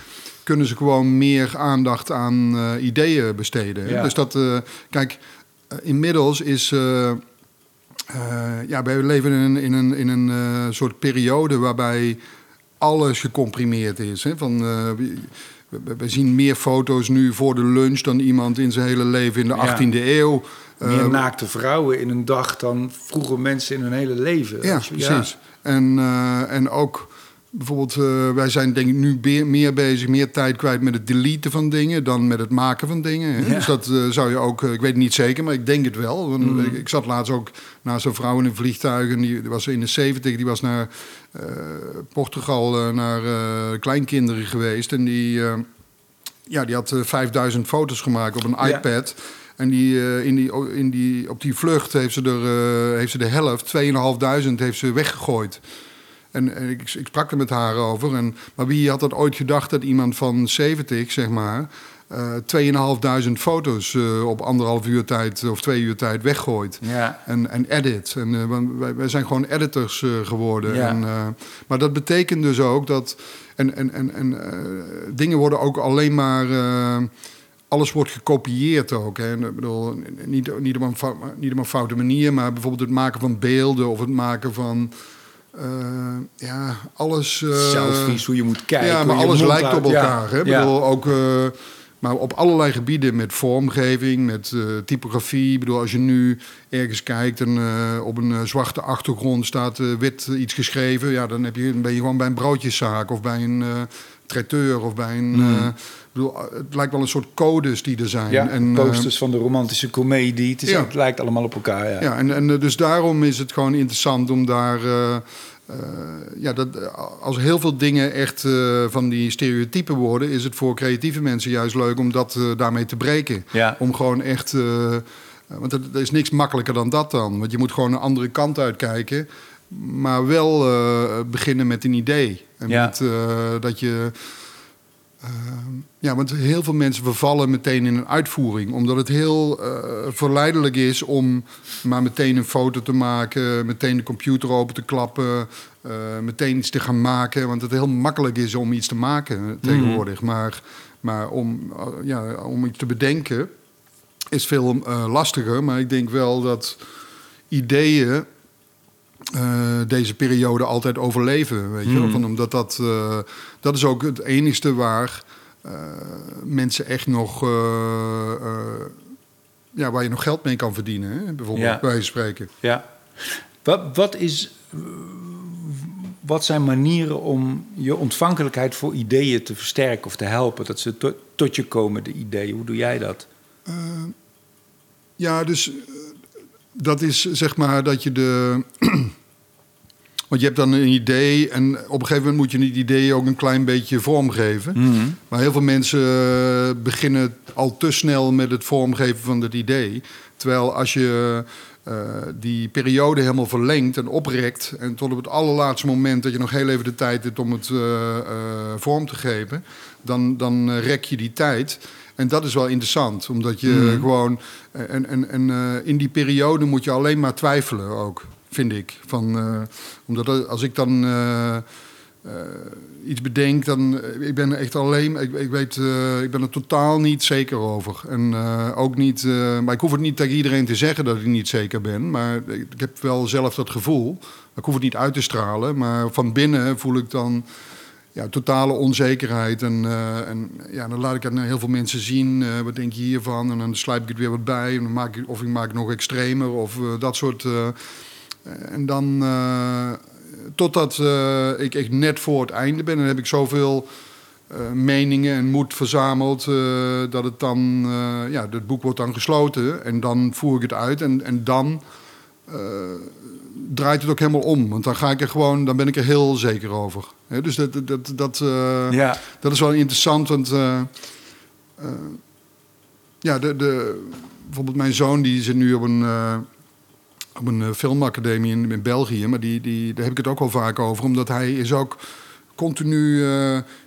kunnen ze gewoon meer aandacht aan ideeën besteden. Ja. Dus dat, kijk, inmiddels is. Ja, wij leven in een, in een, in een soort periode waarbij alles gecomprimeerd is. Hè? Van, uh, we, we, zien meer foto's nu voor de lunch dan iemand in zijn hele leven in de 18e ja. eeuw. Meer uh, naakte vrouwen in een dag dan vroeger mensen in hun hele leven. Ja, precies. En, uh, en ook bijvoorbeeld, uh, wij zijn denk ik nu meer bezig, meer tijd kwijt met het deleten van dingen dan met het maken van dingen. Hè? Ja. Dus dat uh, zou je ook, ik weet het niet zeker, maar ik denk het wel. Want Mm. ik, ik, zat laatst ook naast een vrouw in een vliegtuig en die was in de 70, die was naar Portugal naar kleinkinderen geweest en die, ja, die had 5000 foto's gemaakt op een Ja. iPad. En die, uh, in die, in die, op die vlucht heeft ze, er, uh, heeft ze de helft, 2500, heeft ze weggegooid. En, en ik, ik, sprak er met haar over. En, maar wie had dat ooit gedacht dat iemand van 70, zeg maar, uh, 2.500 foto's uh, op anderhalf uur tijd of twee uur tijd weggooit. Ja. En, en edit. En uh, wij, wij, zijn gewoon editors geworden. Ja. En, maar dat betekent dus ook dat. En, en, en, en dingen worden ook alleen maar. alles wordt gekopieerd ook. Hè. Ik bedoel, niet, niet, op een niet op een foute manier, maar bijvoorbeeld het maken van beelden of het maken van. Uh, ja, alles. Uh, Selfies, hoe je moet kijken. Ja, maar alles lijkt uit. op elkaar. Ja. Hè? Ja. Bedoel, ook, uh, maar op allerlei gebieden met vormgeving, met typografie. Ik bedoel, als je nu ergens kijkt en op een zwarte achtergrond staat wit iets geschreven, ja, dan heb je, ben je gewoon bij een broodjeszaak of bij een traiteur of bij een. Mm. eh, ik bedoel, het lijkt wel een soort codes die er zijn. Ja, en, eh, posters van de romantische komedie. Het, is, ja. het lijkt allemaal op elkaar, ja. ja, en, en eh, dus daarom is het gewoon interessant om daar. eh, eh, ja, dat, als heel veel dingen echt eh, van die stereotypen worden, is het voor creatieve mensen juist leuk om dat eh, daarmee te breken. Ja. Om gewoon echt. eh, want er, er is niks makkelijker dan dat dan. Want je moet gewoon een andere kant uitkijken. Maar wel eh, beginnen met een idee. En Ja. met, eh, dat je. eh, ja, want heel veel mensen vervallen meteen in een uitvoering. Omdat het heel verleidelijk is om maar meteen een foto te maken. Meteen de computer open te klappen. meteen iets te gaan maken. Want het heel makkelijk is om iets te maken tegenwoordig. Maar, maar om, ja, om iets te bedenken is veel lastiger. Maar ik denk wel dat ideeën eh, deze periode altijd overleven. Weet je? wel. Mm. Van, omdat dat, eh, dat is ook het enigste waar eh, mensen echt nog. ja, waar je nog geld mee kan verdienen. Hè? Bijvoorbeeld, Ja. bij spreken. Ja. Wat, wat, is, wat zijn manieren om je ontvankelijkheid voor ideeën te versterken of te helpen? Dat ze tot, tot je komen, de ideeën. Hoe doe jij dat? Ja, dus dat is zeg maar dat je de. Want je hebt dan een idee en op een gegeven moment moet je het idee ook een klein beetje vormgeven. Maar heel veel mensen eh, beginnen al te snel met het vormgeven van het idee. Terwijl als je eh, die periode helemaal verlengt en oprekt... en tot op het allerlaatste moment dat je nog heel even de tijd hebt om het eh, vorm te geven... dan, dan rek je die tijd. En dat is wel interessant, omdat je gewoon... En, en, en eh, in die periode moet je alleen maar twijfelen ook, vind ik. Van, eh, omdat als ik dan... eh, iets bedenk, dan ik ben echt alleen. Ik, ik weet, ik ben er totaal niet zeker over. En ook niet. maar ik hoef het niet tegen iedereen te zeggen dat ik niet zeker ben. Maar ik, ik heb wel zelf dat gevoel. Ik hoef het niet uit te stralen. Maar van binnen voel ik dan ja, totale onzekerheid. En, eh, en ja, dan laat ik aan heel veel mensen zien. eh, wat denk je hiervan? En dan slijp ik het weer wat bij. En dan maak ik, of ik maak het nog extremer. Of eh, dat soort. en dan. totdat ik echt net voor het einde ben. En dan heb ik zoveel meningen en moed verzameld. dat het dan. ja, het boek wordt dan gesloten. En dan voer ik het uit. En, en dan. draait het ook helemaal om. Want dan ga ik er gewoon, dan ben ik er heel zeker over. Dus dat, dat, dat, dat, eh, Ja. dat is wel interessant, want eh, eh, ja, de, de, bijvoorbeeld mijn zoon die zit nu op een, op een filmacademie in, in België, maar die, die, daar heb ik het ook wel vaak over, omdat hij is ook continu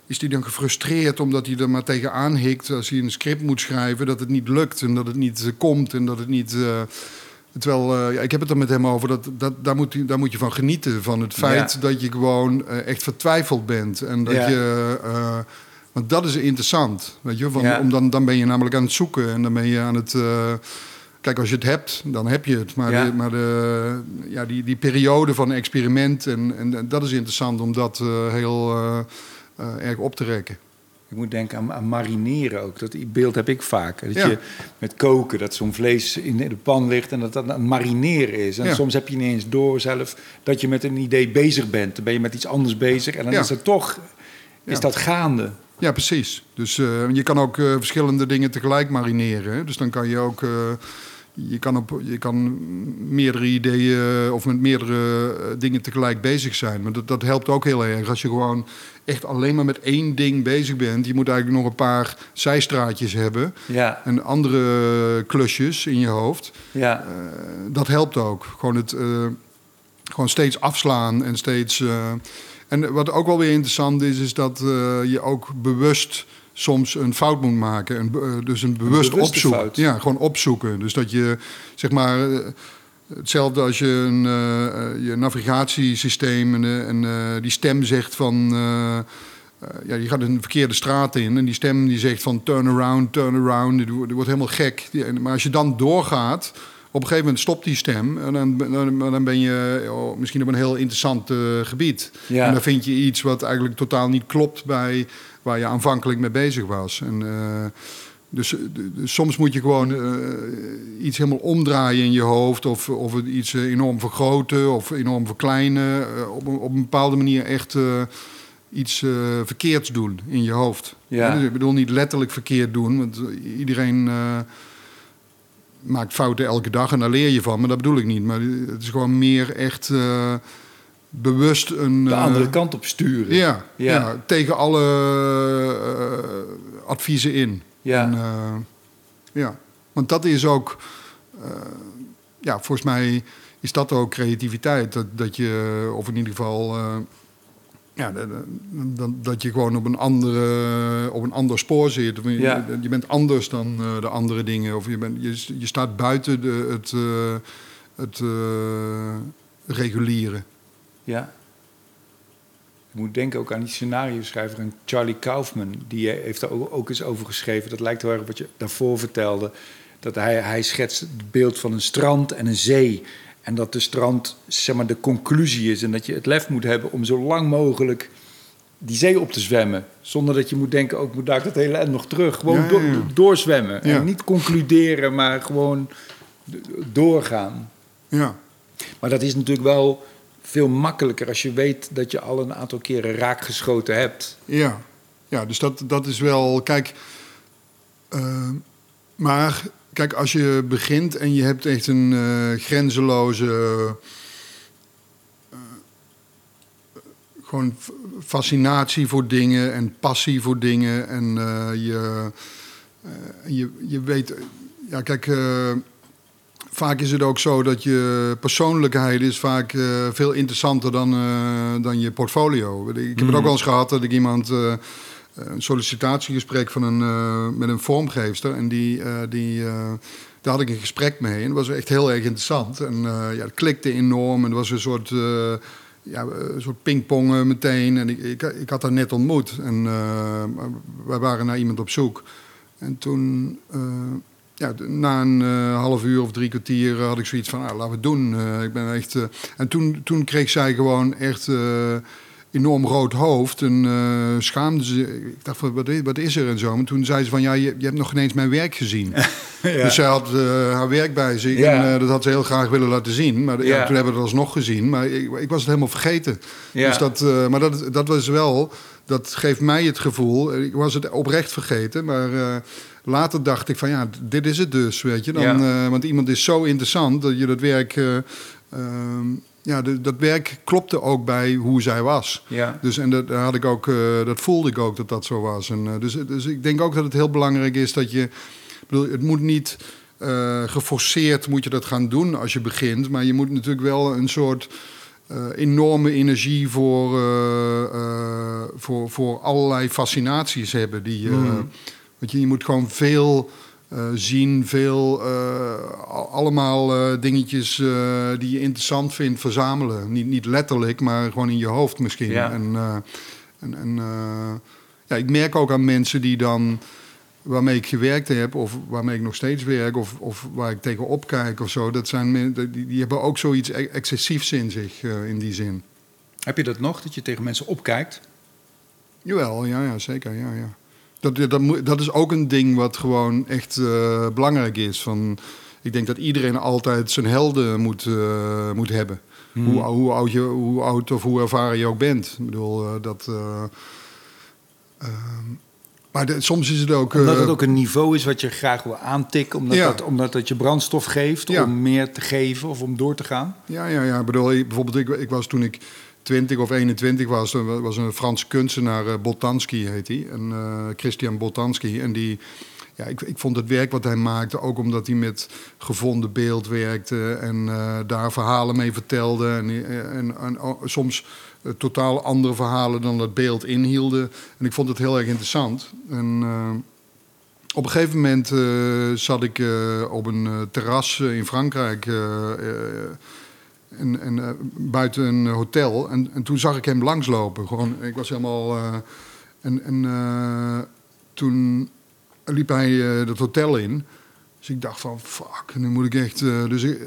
is hij dan gefrustreerd omdat hij er maar tegenaan hikt als hij een script moet schrijven dat het niet lukt en dat het niet komt en dat het niet. Terwijl, eh, ja, ik heb het er met hem over, dat, dat, daar, moet, daar moet je van genieten. Van het feit Ja. dat je gewoon eh, echt vertwijfeld bent. En dat Ja. je. eh, want dat is interessant. Weet je, Ja. om dan, dan ben je namelijk aan het zoeken. En dan ben je aan het. kijk, als je het hebt, dan heb je het. Maar, Ja. de, maar de, ja, die, die periode van experiment. En, en, dat is interessant om dat heel erg op te rekken. Ik moet denken aan, aan marineren ook. Dat beeld heb ik vaak. Dat Ja. je met koken, dat zo'n vlees in de pan ligt en dat dat aan het marineren is. En Ja. soms heb je niet eens door zelf dat je met een idee bezig bent. Dan ben je met iets anders bezig en dan Ja. is het toch is dat gaande. Ja, precies. Dus eh, je kan ook eh, verschillende dingen tegelijk marineren. Hè? Dus dan kan je ook. eh, je, kan op, je kan meerdere ideeën of met meerdere eh, dingen tegelijk bezig zijn. Maar dat, dat helpt ook heel erg. Als je gewoon echt alleen maar met één ding bezig bent. Je moet eigenlijk nog een paar zijstraatjes hebben. Ja, En andere klusjes in je hoofd. ja, Eh, dat helpt ook. Gewoon, het, eh, gewoon steeds afslaan en steeds. eh, en wat ook wel weer interessant is, is dat eh, je ook bewust soms een fout moet maken. Een, eh, dus een bewust opzoeken. fout. Ja, gewoon opzoeken. Dus dat je zeg maar. eh, Hetzelfde als je een eh, je navigatiesysteem en, en die stem zegt van. ja, je gaat een verkeerde straat in en die stem die zegt van turn around, turn around. Die, wordt- die wordt helemaal gek. Die- maar als je dan doorgaat, op een gegeven moment stopt die stem. En dan, dan, dan ben je oh, misschien op een heel interessant gebied. Ja. En dan vind je iets wat eigenlijk totaal niet klopt bij waar je aanvankelijk mee bezig was. En, eh, dus, eh, dus soms moet je gewoon eh, iets helemaal omdraaien in je hoofd. Of, of het iets enorm vergroten of enorm verkleinen. op, een, op een bepaalde manier echt iets verkeerds doen in je hoofd. Ja. Dus ik bedoel niet letterlijk verkeerd doen, want iedereen maakt fouten elke dag en daar leer je van, maar dat bedoel ik niet. Maar het is gewoon meer echt bewust een. De eh, andere kant op sturen. ja, Ja. ja. tegen alle eh, adviezen in. Ja. En, eh, ja. Want dat is ook, ja, volgens mij is dat ook creativiteit. Dat, dat je, of in ieder geval, ja, dat, dat, je gewoon op een, andere, op een ander spoor zit. Je, Ja. je bent anders dan de andere dingen. Of je, bent, je, je staat buiten de, het, het reguliere. Ja. Ik moet denken ook aan die scenario-schrijver, Charlie Kaufman. Die heeft daar ook, eens over geschreven. Dat lijkt heel erg op wat je daarvoor vertelde. Dat hij, hij schetst het beeld van een strand en een zee. En dat de strand zeg maar, de conclusie is. En dat je het lef moet hebben om zo lang mogelijk die zee op te zwemmen. Zonder dat je moet denken, ook moet daar dat hele eind nog terug. Gewoon Ja, ja, doorzwemmen. En niet concluderen, maar gewoon doorgaan. Ja. Maar dat is natuurlijk wel veel makkelijker als je weet dat je al een aantal keren raakgeschoten hebt. Ja, ja dus dat, dat is wel. Kijk, eh, maar kijk, als je begint en je hebt echt een eh, grenzeloze. eh, gewoon fascinatie voor dingen en passie voor dingen. En je, je, je weet. Ja, kijk. Vaak is het ook zo dat je persoonlijkheid is vaak eh, veel interessanter dan, eh, dan je portfolio. Ik heb het ook wel eens gehad dat ik iemand eh, een sollicitatiegesprek van een, met een vormgeefster en die, die, daar had ik een gesprek mee en dat was echt heel erg interessant. En ja, het klikte enorm en het was een soort ja, een soort pingpongen meteen en ik, ik, ik had haar net ontmoet en wij waren naar iemand op zoek. En toen ja, na een eh, half uur of drie kwartier eh, had ik zoiets van, ah, laten we het doen. Eh, ik ben echt, en toen, toen kreeg zij gewoon echt enorm rood hoofd en schaamde ze. Ik dacht van, wat is, wat is er en zo. Maar toen zei ze van, ja, je, je hebt nog geen eens mijn werk gezien. Dus zij had haar werk bij zich Ja. en dat had ze heel graag willen laten zien. Maar ja. Toen hebben we het alsnog gezien. Maar ik, ik was het helemaal vergeten. Dus dat, maar dat, dat was wel, dat geeft mij het gevoel. Ik was het oprecht vergeten, maar eh, later dacht ik van ja, dit is het dus, weet je. Dan, Ja. eh, want iemand is zo interessant dat je dat werk, eh, ehm, ja, de- dat werk klopte ook bij hoe zij was. Ja. Dus en dat, had ik ook, eh, dat voelde ik ook dat dat zo was. En, eh, dus, dus ik denk ook dat het heel belangrijk is dat je, bedoel, het moet niet eh, geforceerd moet je dat gaan doen als je begint, maar je moet natuurlijk wel een soort eh, enorme energie voor, eh, eh, voor, voor allerlei fascinaties hebben. Die, Mm. want je, je moet gewoon veel zien, veel al- allemaal dingetjes die je interessant vindt verzamelen. Niet, niet letterlijk, maar gewoon in je hoofd misschien. Ja. En, en, en ja, ik merk ook aan mensen die dan waarmee ik gewerkt heb, of waarmee ik nog steeds werk, of, of waar ik tegenop kijk of zo, dat zijn die, die hebben ook zoiets e- excessiefs in zich eh, in die zin. Heb je dat nog, dat je tegen mensen opkijkt? Jawel, ja, ja zeker. Ja, ja. Dat, dat, dat is ook een ding wat gewoon echt eh, belangrijk is. Van, ik denk dat iedereen altijd zijn helden moet, eh, moet hebben. Hmm. Hoe, hoe, oud je, hoe oud of hoe ervaren je ook bent. Ik bedoel, dat... eh, ehm, maar de- soms is het ook... Omdat eh, het ook een niveau is wat je graag wil aantikken. Omdat, Ja. dat, omdat dat je brandstof geeft Ja. om meer te geven of om door te gaan. Ja, ja, ja. Bedoel, bijvoorbeeld, ik, ik was toen ik 20 of 21 was, was een Franse kunstenaar, eh, Boltanski heet hij, en eh, Christian Boltanski. En die, ja, ik, ik vond het werk wat hij maakte, ook omdat hij met gevonden beeld werkte en daar verhalen mee vertelde. En, en, en, oh, soms totaal andere verhalen dan dat beeld inhielden. En ik vond het heel erg interessant. En, eh, op een gegeven moment eh, zat ik eh, op een terras in Frankrijk. en, en, buiten een hotel. En, en toen zag ik hem langslopen. Gewoon, ik was helemaal. en en toen liep hij dat hotel in. Dus ik dacht van, fuck, nu moet ik echt... eh, dus ik,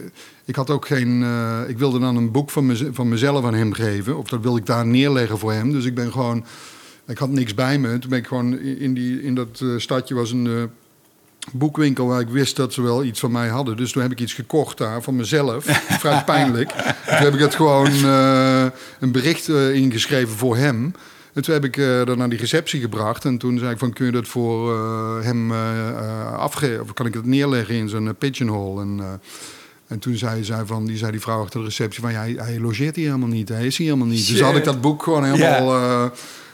ik had ook geen... eh, ik wilde dan een boek van, mez- van mezelf aan hem geven. Of dat wilde ik daar neerleggen voor hem. Dus ik ben gewoon... Ik had niks bij me. Toen ben ik gewoon in, die, in dat eh, stadje was een boekwinkel waar ik wist dat ze wel iets van mij hadden. Dus toen heb ik iets gekocht daar van mezelf. Vrij pijnlijk. Toen heb ik het gewoon een bericht ingeschreven voor hem. En toen heb ik uh, dat naar die receptie gebracht. En toen zei ik van, kun je dat voor uh, hem uh, afgeven? Of kan ik het neerleggen in zo'n pigeonhole? En, en toen zei, zei van, die, zei die vrouw achter de receptie van... Ja, hij, hij logeert hier helemaal niet, hij is hier helemaal niet. Shit. Dus had ik dat boek gewoon helemaal...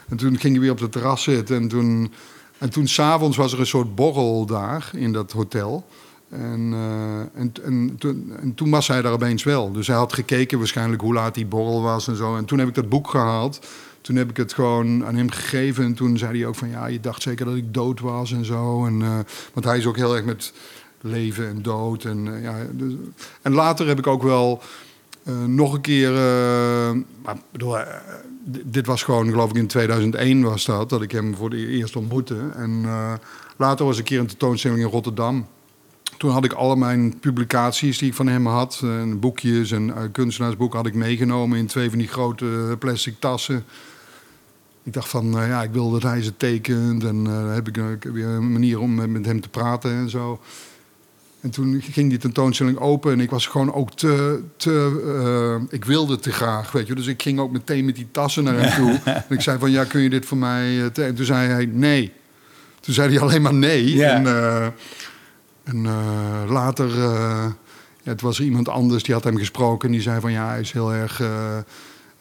en toen ging hij weer op het terras zitten. En toen, en toen s'avonds was er een soort borrel daar in dat hotel... En, uh, en, en, toen, en, toen was hij daar opeens wel. Dus hij had gekeken waarschijnlijk hoe laat die borrel was en zo. En toen heb ik dat boek gehaald. Toen heb ik het gewoon aan hem gegeven. En toen zei hij ook van ja, je dacht zeker dat ik dood was en zo. En, uh, want hij is ook heel erg met leven en dood. En, uh, ja, dus, en later heb ik ook wel nog een keer. maar bedoel, dit was gewoon, geloof ik, in 2001 was dat. Dat ik hem voor de eerst ontmoette. En later was een keer een tentoonstelling in Rotterdam. Toen had ik alle mijn publicaties die ik van hem had, en boekjes en kunstenaarsboeken, had ik meegenomen in twee van die grote plastic tassen. Ik dacht van, uh, ja, ik wil dat hij ze tekent en uh, heb ik weer een manier om met, met, hem te praten en zo. En toen ging die tentoonstelling open en ik was gewoon ook te, te ik wilde te graag, weet je. Dus ik ging ook meteen met die tassen naar hem toe. en ik zei van, ja, kun je dit voor mij En toen zei hij, nee. Toen zei hij alleen maar nee. En, en uh, later, ja, het was iemand anders die had hem gesproken. En die zei van ja, hij is heel erg.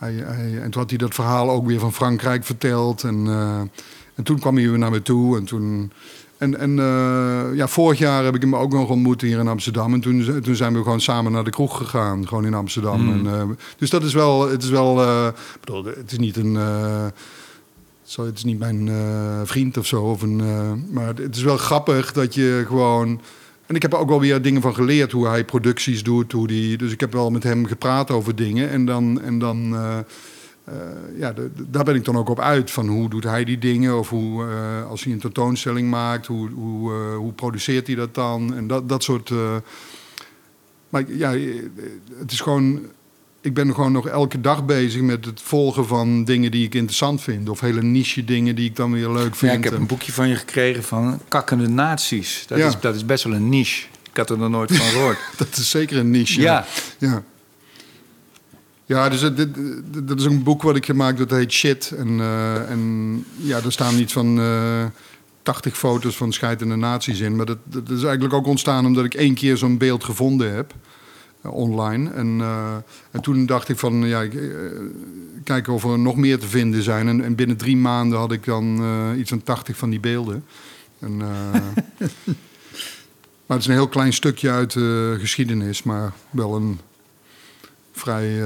Hij, hij, en toen had hij dat verhaal ook weer van Frankrijk verteld. En, en toen kwam hij weer naar me toe. En toen. En, en ja, vorig jaar heb ik hem ook nog ontmoet hier in Amsterdam. En toen, toen zijn we gewoon samen naar de kroeg gegaan, gewoon in Amsterdam. Mm. En, dus dat is wel, het is wel, bedoel, het is niet een, zo, het is niet mijn vriend of zo. Of een, maar het is wel grappig dat je gewoon. En ik heb er ook wel weer dingen van geleerd hoe hij producties doet. Hoe die, dus ik heb wel met hem gepraat over dingen. En dan. En dan uh, ja, de, daar ben ik dan ook op uit. Van hoe doet hij die dingen? Of hoe, als hij een tentoonstelling maakt, hoe, hoe, hoe produceert hij dat dan? En dat, dat soort. maar ja, het is gewoon ik ben gewoon nog elke dag bezig met het volgen van dingen die ik interessant vind. Of hele niche dingen die ik dan weer leuk vind. Ja, ik heb een boekje van je gekregen van kakkende naties. Dat, is, dat is best wel een niche. Ik had er nog nooit van gehoord. dat is zeker een niche. Ja. Ja, ja dus dit, dat is een boek wat ik gemaakt dat heet Shit. En, uh, en ja, er staan iets van... Uh, eh, 80 foto's van scheidende naties in. Maar dat, dat is eigenlijk ook ontstaan omdat ik één keer zo'n beeld gevonden heb. Eh, online. En, uh, en toen dacht ik van, ja, uh, kijken of er nog meer te vinden zijn. En, en binnen drie maanden had ik dan iets van 80 van die beelden. En, maar het is een heel klein stukje uit de geschiedenis, maar wel een vrij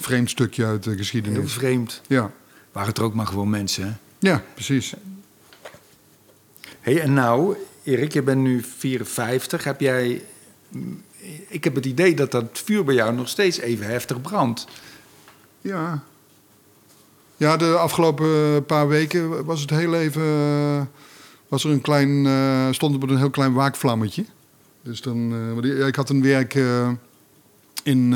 vreemd stukje uit de geschiedenis. Heel vreemd. Ja. Waren het er ook maar gewoon mensen, hè? Ja, precies. hey, en nou, Erik, je bent nu 54. Heb jij ik heb het idee dat dat vuur bij jou nog steeds even heftig brandt. Ja. Ja, de afgelopen paar weken was het heel even. Was er een klein. Uh, stond op een heel klein waakvlammetje. Dus dan. Uh, ik had een werk. Uh, in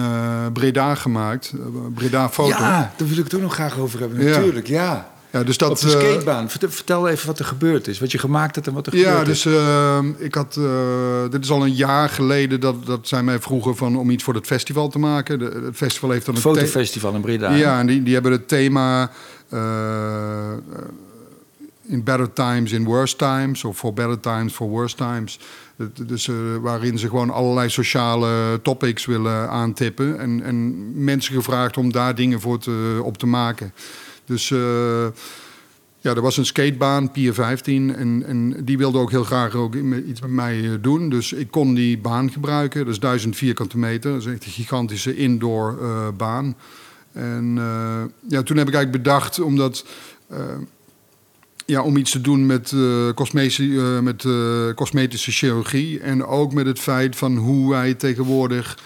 Breda gemaakt. Breda Foto. Ja, daar wil ik het ook nog graag over hebben. Natuurlijk, ja. Ja, dus dat, Op de eh, skatebaan. Vertel even wat er gebeurd is. Wat je gemaakt hebt en wat er gebeurd is. Ja, dus uh, ik had... Uh, dit is al een jaar geleden dat, dat zij mij vroegen van, om iets voor het festival te maken. De, het festival heeft dan een... Fotofestival in Breda. Ja, en die, die hebben het thema... in better times, in worse times. Of for better times, for worse times. Dus waarin ze gewoon allerlei sociale topics willen aantippen. En, en mensen gevraagd om daar dingen voor te, op te maken. Dus uh, ja, er was een skatebaan, Pier 15. En, en die wilde ook heel graag ook iets met mij eh, doen. Dus ik kon die baan gebruiken. Dat is 1000 vierkante meter. Dat is echt een gigantische indoor uh, baan. En ja, toen heb ik eigenlijk bedacht, omdat ja, om iets te doen met, cosmetische, met cosmetische chirurgie. En ook met het feit van hoe wij tegenwoordig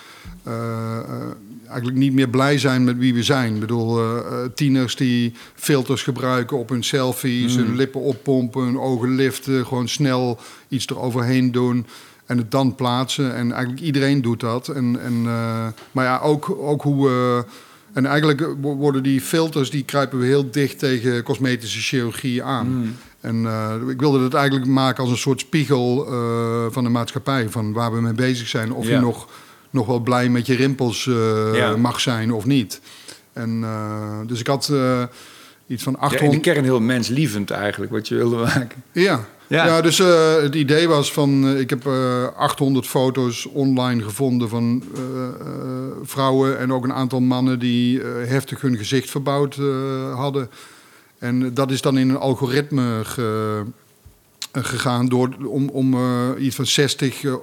eigenlijk niet meer blij zijn met wie we zijn. Ik bedoel, uh, tieners die filters gebruiken op hun selfies, mm. hun lippen oppompen, hun ogen liften, gewoon snel iets eroverheen doen en het dan plaatsen. En eigenlijk iedereen doet dat. En, en, uh, maar ja, ook, ook hoe. Uh, en eigenlijk worden die filters, die kruipen we heel dicht tegen cosmetische chirurgie aan. Mm. En ik wilde het eigenlijk maken als een soort spiegel van de maatschappij. Van waar we mee bezig zijn. Of je nog nog wel blij met je rimpels uh, mag zijn of niet. En, uh, dus ik had, uh, iets van Ja, in de 800... kern heel menslievend eigenlijk, wat je wilde maken. Ja, Ja. ja. dus eh, het idee was van... eh, ik heb eh 800 foto's online gevonden van eh, eh, vrouwen... en ook een aantal mannen die eh, heftig hun gezicht verbouwd eh, hadden. En dat is dan in een algoritme ge- eh, gegaan... Door, om, om eh, iets van 60 eh, eh,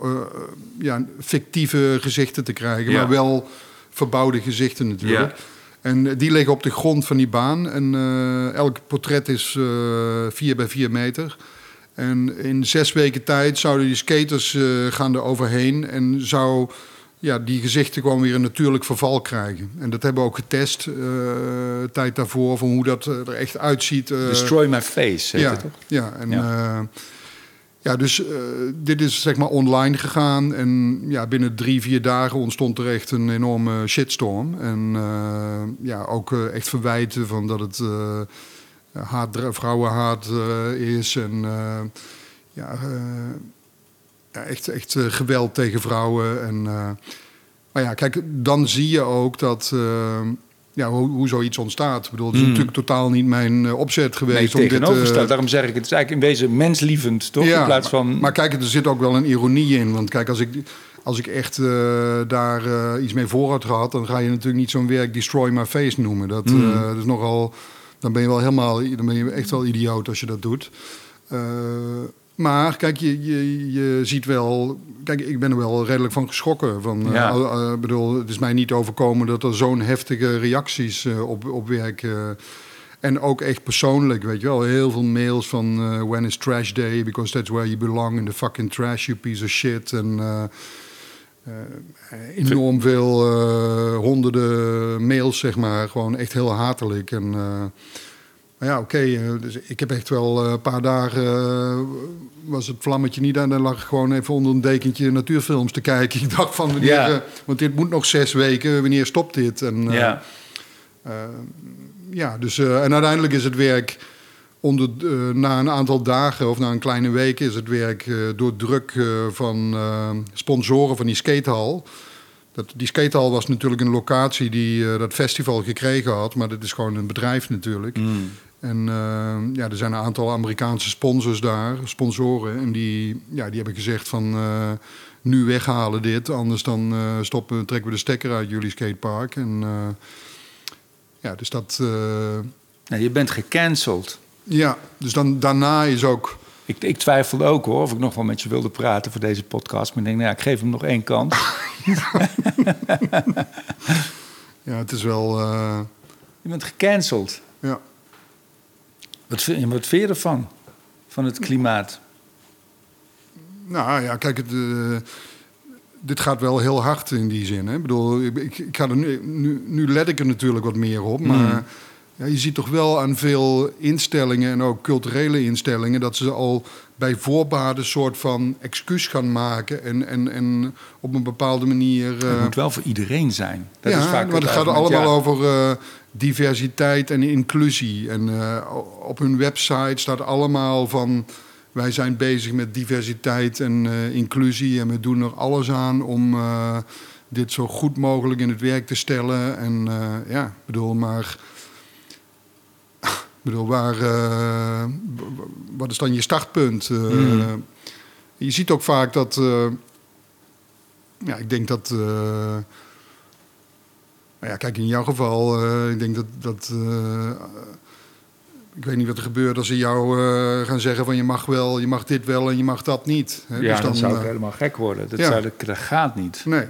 ja, fictieve gezichten te krijgen. Ja. Maar wel verbouwde gezichten natuurlijk. Ja. En eh, die liggen op de grond van die baan. En eh, elk portret is eh 4 bij 4 meter. En in zes weken tijd zouden die skaters eh, gaan er overheen. En zou ja, die gezichten gewoon weer een natuurlijk verval krijgen. En dat hebben we ook getest. eh tijd daarvoor. Van hoe dat eh, er echt uitziet. eh, Destroy my face, heet ja, het toch? ja, en Ja. ja. ja, dus dit is zeg maar online gegaan. En ja, binnen drie, vier dagen ontstond er echt een enorme shitstorm. En ja, ook echt verwijten van dat het haat, vrouwenhaat is. En ja, ja, echt, echt eh, geweld tegen vrouwen. En, eh, maar ja, kijk, dan zie je ook dat... eh, ja, hoe, hoe zoiets ontstaat. Ik bedoel, het is Mm. natuurlijk totaal niet mijn eh, opzet Nee, geweest om dit... tegenovergesteld. eh, Daarom zeg ik, het is eigenlijk in wezen menslievend, toch? in plaats van... maar, maar kijk, er zit ook wel een ironie in. Want kijk, als ik, als ik echt daar iets mee voor had gehad... dan ga je natuurlijk niet zo'n werk Destroy My Face noemen. Dat, Mm. eh, dat is nogal... Dan ben je wel helemaal... Dan ben je echt wel idioot als je dat doet. Eh, maar kijk, je, je, je ziet wel... Kijk, ik ben er wel redelijk van geschrokken. Van, eh, Ja. eh, ik bedoel, het is mij niet overkomen dat er zo'n heftige reacties eh, op, op werk... eh, en ook echt persoonlijk, weet je wel. Heel veel mails van eh, when is trash day, because that's where you belong in the fucking trash, you piece of shit. En eh, eh, enorm veel eh, honderden mails, zeg maar. Gewoon echt heel hatelijk. En, eh, maar ja, oké. eh, dus ik heb echt wel eh, een paar dagen... eh, was het vlammetje niet aan. Dan lag ik gewoon even onder een dekentje natuurfilms te kijken. Ik dacht van, wanneer, Ja. want dit moet nog zes weken. Wanneer stopt dit? En, ja. ja, dus, en uiteindelijk is het werk onder, na een aantal dagen of na een kleine week is het werk door druk van sponsoren van die skatehal. Dat, die skatehal was natuurlijk een locatie die dat festival gekregen had, maar dat is gewoon een bedrijf natuurlijk. Mm. En eh, ja, er zijn een aantal Amerikaanse sponsors daar, sponsoren, en die, ja, die hebben gezegd van eh, nu weghalen dit, anders dan eh, stoppen, trekken we de stekker uit jullie skatepark. En eh, ja, dus dat. Nou, je bent gecanceld. ja, dus dan, daarna is ook. Ik, ik twijfelde ook hoor, of ik nog wel met je wilde praten voor deze podcast. Maar ik denk, nou ja, ik geef hem nog één kans. Ja, het is wel. Je bent gecanceld. ja. Wat vind, wat vind je ervan? Van het klimaat? Nou ja, kijk, het, eh, dit gaat wel heel hard in die zin. Hè? Ik bedoel, ik, ga er nu, nu, nu let ik er natuurlijk wat meer op. Maar ja, je ziet toch wel aan veel instellingen en ook culturele instellingen... dat ze al bij voorbaat een soort van excuus gaan maken... en, en, en op een bepaalde manier... het eh, moet wel voor iedereen zijn. Dat ja, is vaak maar het gaat allemaal ja. over eh, diversiteit en inclusie. En eh, op hun website staat allemaal van... wij zijn bezig met diversiteit en eh, inclusie... en we doen er alles aan om eh, dit zo goed mogelijk in het werk te stellen. En ja, ik bedoel, maar... Bedoel, waar, wat is dan je startpunt? Eh, Mm. Je ziet ook vaak dat... ja, ik denk dat... nou ja, kijk, in jouw geval, eh, ik denk dat. dat eh, ik weet niet wat er gebeurt als ze jou eh, gaan zeggen van je mag wel, je mag dit wel en je mag dat niet. Hè? Ja, Dus dan, zou ik helemaal gek worden. Dat, ja. zou, dat, dat gaat niet. Nee.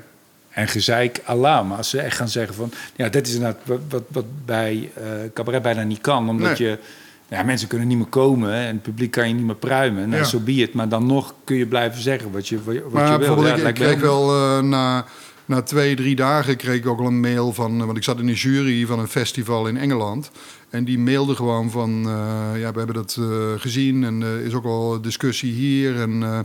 En gezeik Allah. Maar als ze echt gaan zeggen van... Ja, dit is inderdaad wat, wat, wat bij cabaret bijna niet kan. Omdat Nee. je... Ja, mensen kunnen niet meer komen hè, en het publiek kan je niet meer pruimen. Nou, Ja. zo be it. Maar dan nog kun je blijven zeggen wat je, wat je Maar wil. bijvoorbeeld, Ja, ik, ik wel eh, na, na twee, drie dagen kreeg ik ook al een mail van... eh, want ik zat in een jury van een festival in Engeland. En die mailde gewoon van... eh, ja, we hebben dat eh, gezien en er is ook al discussie hier. En eh,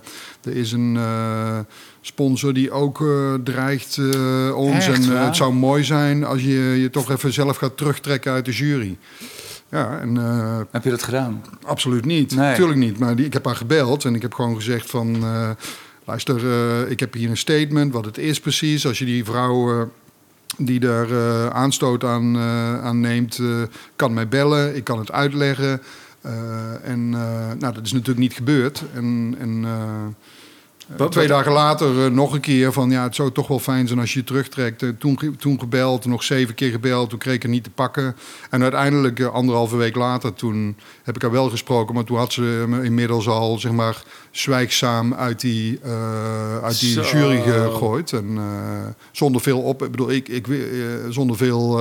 er is een eh, sponsor die ook eh, dreigt eh, ons. Echt en het zou mooi zijn als je je toch even zelf gaat terugtrekken uit de jury. Ja, en... eh, Heb je dat gedaan? Absoluut niet. Nee. Natuurlijk niet. Maar die, ik heb haar gebeld en ik heb gewoon gezegd van... eh, luister, eh, ik heb hier een statement, wat het is precies. Als je die vrouw... eh, die daar eh, aanstoot aan, neemt, kan mij bellen. Ik kan het uitleggen. En nou, dat is natuurlijk niet gebeurd. En, en eh, twee dagen later eh, nog een keer van ja, het zou toch wel fijn zijn als je je terugtrekt. Eh, toen, toen gebeld, nog zeven keer gebeld, toen kreeg ik er niet te pakken. En uiteindelijk, anderhalve week later, toen heb ik haar wel gesproken. Maar toen had ze me inmiddels al, zeg maar, zwijgzaam uit die, uit die Zo. jury gegooid. En zonder veel op, ik bedoel, ik, ik, zonder veel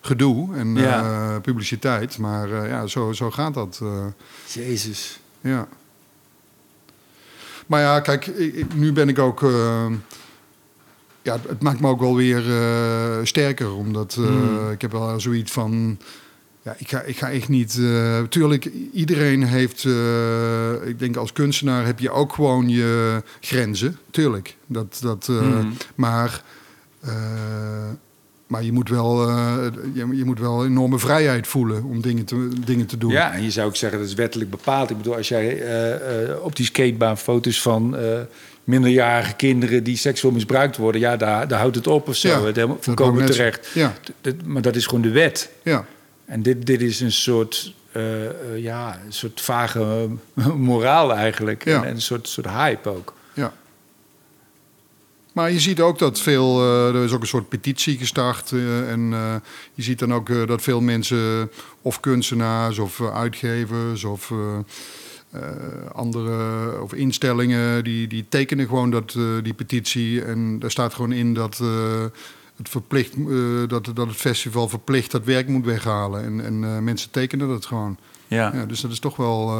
gedoe en Ja. publiciteit. Maar ja, zo, zo gaat dat. Jezus. Ja. Maar ja, kijk, ik- nu ben ik ook. eh, ja, het maakt me ook wel weer eh, sterker. Omdat eh, Hmm. ik heb wel zoiets van. Ja, ik ga, ik ga echt niet. tuurlijk, iedereen heeft. ik denk als kunstenaar heb je ook gewoon je grenzen. Tuurlijk. Dat, dat, Hmm. Maar. Maar je moet, wel, eh, je, je moet wel enorme vrijheid voelen om dingen te, dingen te doen. Ja, en je zou ook zeggen dat is wettelijk bepaald. Ik bedoel, als jij eh, eh, op die skatebaan foto's van minderjarige kinderen die seksueel misbruikt worden, ja, daar, daar houdt het op of zo. Ja, het helemaal net terecht. Ja, dat- maar dat is gewoon de wet. ja. En dit, dit is een soort, ja, een soort vage moraal eigenlijk. Ja. En, en een soort, soort hype ook. Maar je ziet ook dat veel, eh, er is ook een soort petitie gestart. eh, en eh, je ziet dan ook dat veel mensen, of kunstenaars of uitgevers of andere of instellingen, die, die tekenen gewoon dat, die petitie. En daar staat gewoon in dat, het, verplicht, dat, dat het festival verplicht dat werk moet weghalen. En, en mensen tekenen dat gewoon. Ja. Ja, dus dat is toch wel.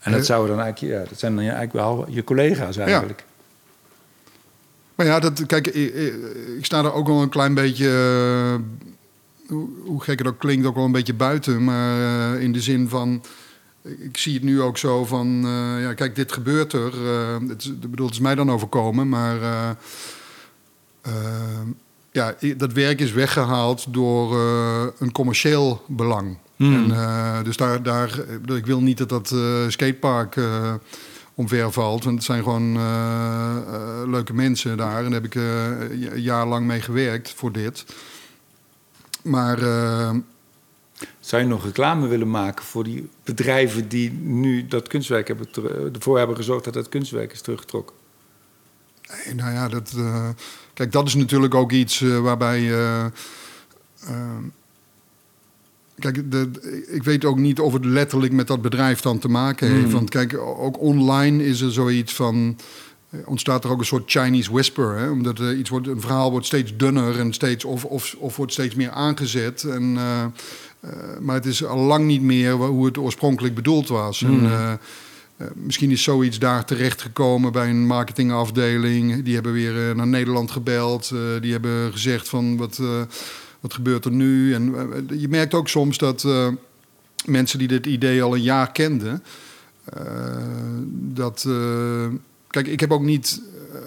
En dat zouden dan eigenlijk, ja, dat zijn dan eigenlijk wel je collega's eigenlijk. Maar ja, dat, kijk, ik, ik- sta er ook wel een klein beetje, eh, hoe, hoe gek het ook klinkt, ook wel een beetje buiten. Maar eh, in de zin van, ik zie het nu ook zo van, eh, ja, kijk, dit gebeurt er. eh, het, ik bedoel, het is mij dan overkomen, maar ja, dat werk is weggehaald door een commercieel belang. Hmm. En, dus daar, daar, ik wil niet dat dat skatepark eh, omver valt. Want het zijn gewoon eh, eh, leuke mensen daar. En daar heb ik eh, een jaar lang mee gewerkt voor dit. Maar Zou je nog reclame willen maken voor die bedrijven die nu dat kunstwerk hebben ervoor hebben gezorgd dat het kunstwerk is teruggetrokken? nee, nou ja, dat, kijk, dat is natuurlijk ook iets waarbij. Kijk, de, ik weet ook niet of het letterlijk met dat bedrijf dan te maken heeft. Hmm. Want kijk, ook online is er zoiets van. eh, Ontstaat er ook een soort Chinese whisper. Hè? Omdat iets wordt, een verhaal wordt steeds dunner en steeds, of, of, of wordt steeds meer aangezet. En, eh, eh, maar het is al lang niet meer hoe het oorspronkelijk bedoeld was. En, Hmm. misschien is zoiets daar terechtgekomen bij een marketingafdeling. Die hebben weer naar Nederland gebeld. Die hebben gezegd van wat, wat gebeurt er nu? En eh, je merkt ook soms dat eh, mensen die dit idee al een jaar kenden... eh, dat... kijk, ik heb ook niet...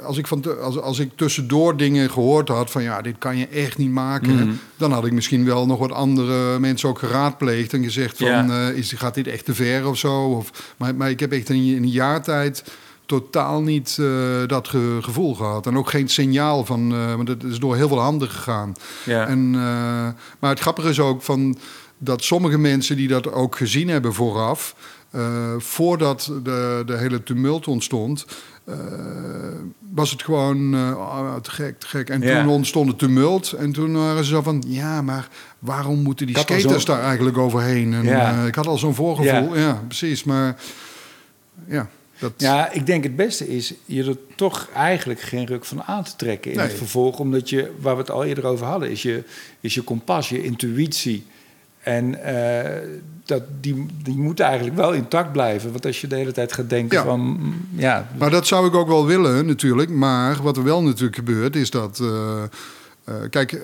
Als ik, van te- als, als ik tussendoor dingen gehoord had van ja, dit kan je echt niet maken, Mhm. dan had ik misschien wel nog wat andere mensen ook geraadpleegd en gezegd van Ja. eh, is, gaat dit echt te ver of zo? Of, maar, maar ik heb echt in, in een jaar tijd totaal niet eh, dat ge- gevoel gehad. En ook geen signaal van, eh, want het is door heel veel handen gegaan. Ja. En, eh, maar het grappige is ook van dat sommige mensen die dat ook gezien hebben vooraf, voordat de, de hele tumult ontstond, was het gewoon oh, te gek, te gek. En Ja. toen ontstond het tumult en toen waren ze zo van, ja, maar waarom moeten die skaters daar eigenlijk overheen? En, Ja. ik had al zo'n voorgevoel, ja. precies. Maar ja, dat... Ja, ik denk het beste is je er toch eigenlijk geen ruk van aan te trekken in Nee. het vervolg. Omdat je, waar we het al eerder over hadden, is je, is je kompas, je intuïtie. En eh, dat, die, die moet eigenlijk wel intact blijven. Want als je de hele tijd gaat denken Ja. van... mm, Ja, Maar dat zou ik ook wel willen, natuurlijk. Maar wat er wel natuurlijk gebeurt, is dat. eh, eh, kijk,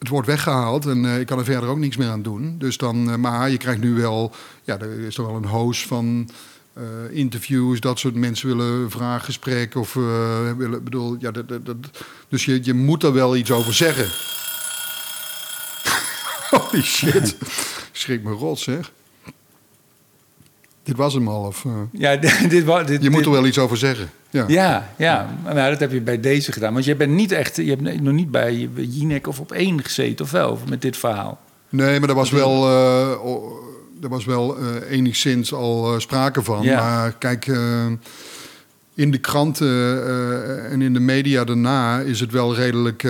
het wordt weggehaald en eh, ik kan er verder ook niks meer aan doen. Dus dan, eh, maar je krijgt nu wel. Ja, er is er wel een host van. eh, interviews, dat soort mensen willen vraaggesprek of willen, bedoel, ja, dat, dat, dus je, je moet er wel iets over zeggen. Holy shit, schrik me rot zeg. Dit was hem al, of... ja dit, wa- dit, Je moet er wel iets over zeggen. Ja. Ja, ja. Nou, dat heb je bij deze gedaan. Want je bent niet echt, je hebt nog niet bij Jinek of op één gezeten, of wel, met dit verhaal? Nee, maar er was wel, uh, er was wel uh, enigszins al uh, sprake van. Ja. Maar kijk, in de kranten en in de media daarna is het wel redelijk,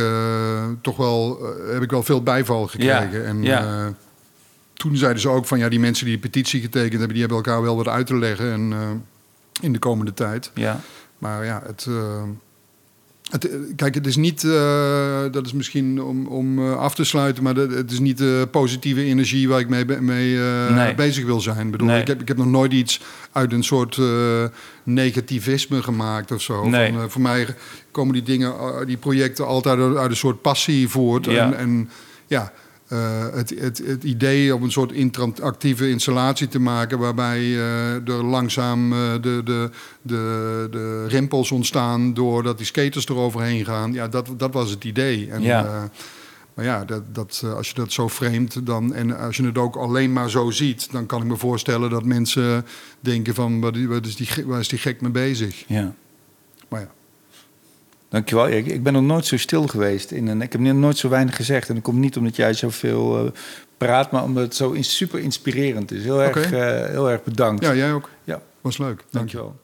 toch wel, heb ik wel veel bijval gekregen. Ja. En Ja. toen zeiden ze ook van, ja, die mensen die de petitie getekend hebben, die hebben elkaar wel wat uit te leggen en, in de komende tijd. Ja. Maar ja, het. uh, het kijk, het is niet. Uh, dat is misschien om, om uh, af te sluiten, maar de, het is niet de positieve energie waar ik mee, mee nee. bezig wil zijn. Ik bedoel, Nee. ik, heb, ik heb nog nooit iets uit een soort negativisme gemaakt of zo. Nee. Van, voor mij komen die dingen, die projecten altijd uit, uit een soort passie voort. Ja. En, en ja. Uh, het, het, het, idee om een soort interactieve installatie te maken waarbij uh, er langzaam uh, de, de, de, de rimpels ontstaan doordat die skaters eroverheen gaan. Ja, dat, dat was het idee. En, Ja. maar ja, dat, dat, als je dat zo framet dan, en als je het ook alleen maar zo ziet, dan kan ik me voorstellen dat mensen denken van wat, wat is, die, waar is die gek mee bezig? Ja. Maar ja. Dankjewel. Ik, ik ben nog nooit zo stil geweest. In een, ik heb nooit zo weinig gezegd. En dat komt niet omdat jij zoveel uh, praat, maar omdat het zo in, super inspirerend is. Heel erg, uh, heel erg bedankt. Ja, jij ook. Ja. Was leuk. Dank je. Dankjewel.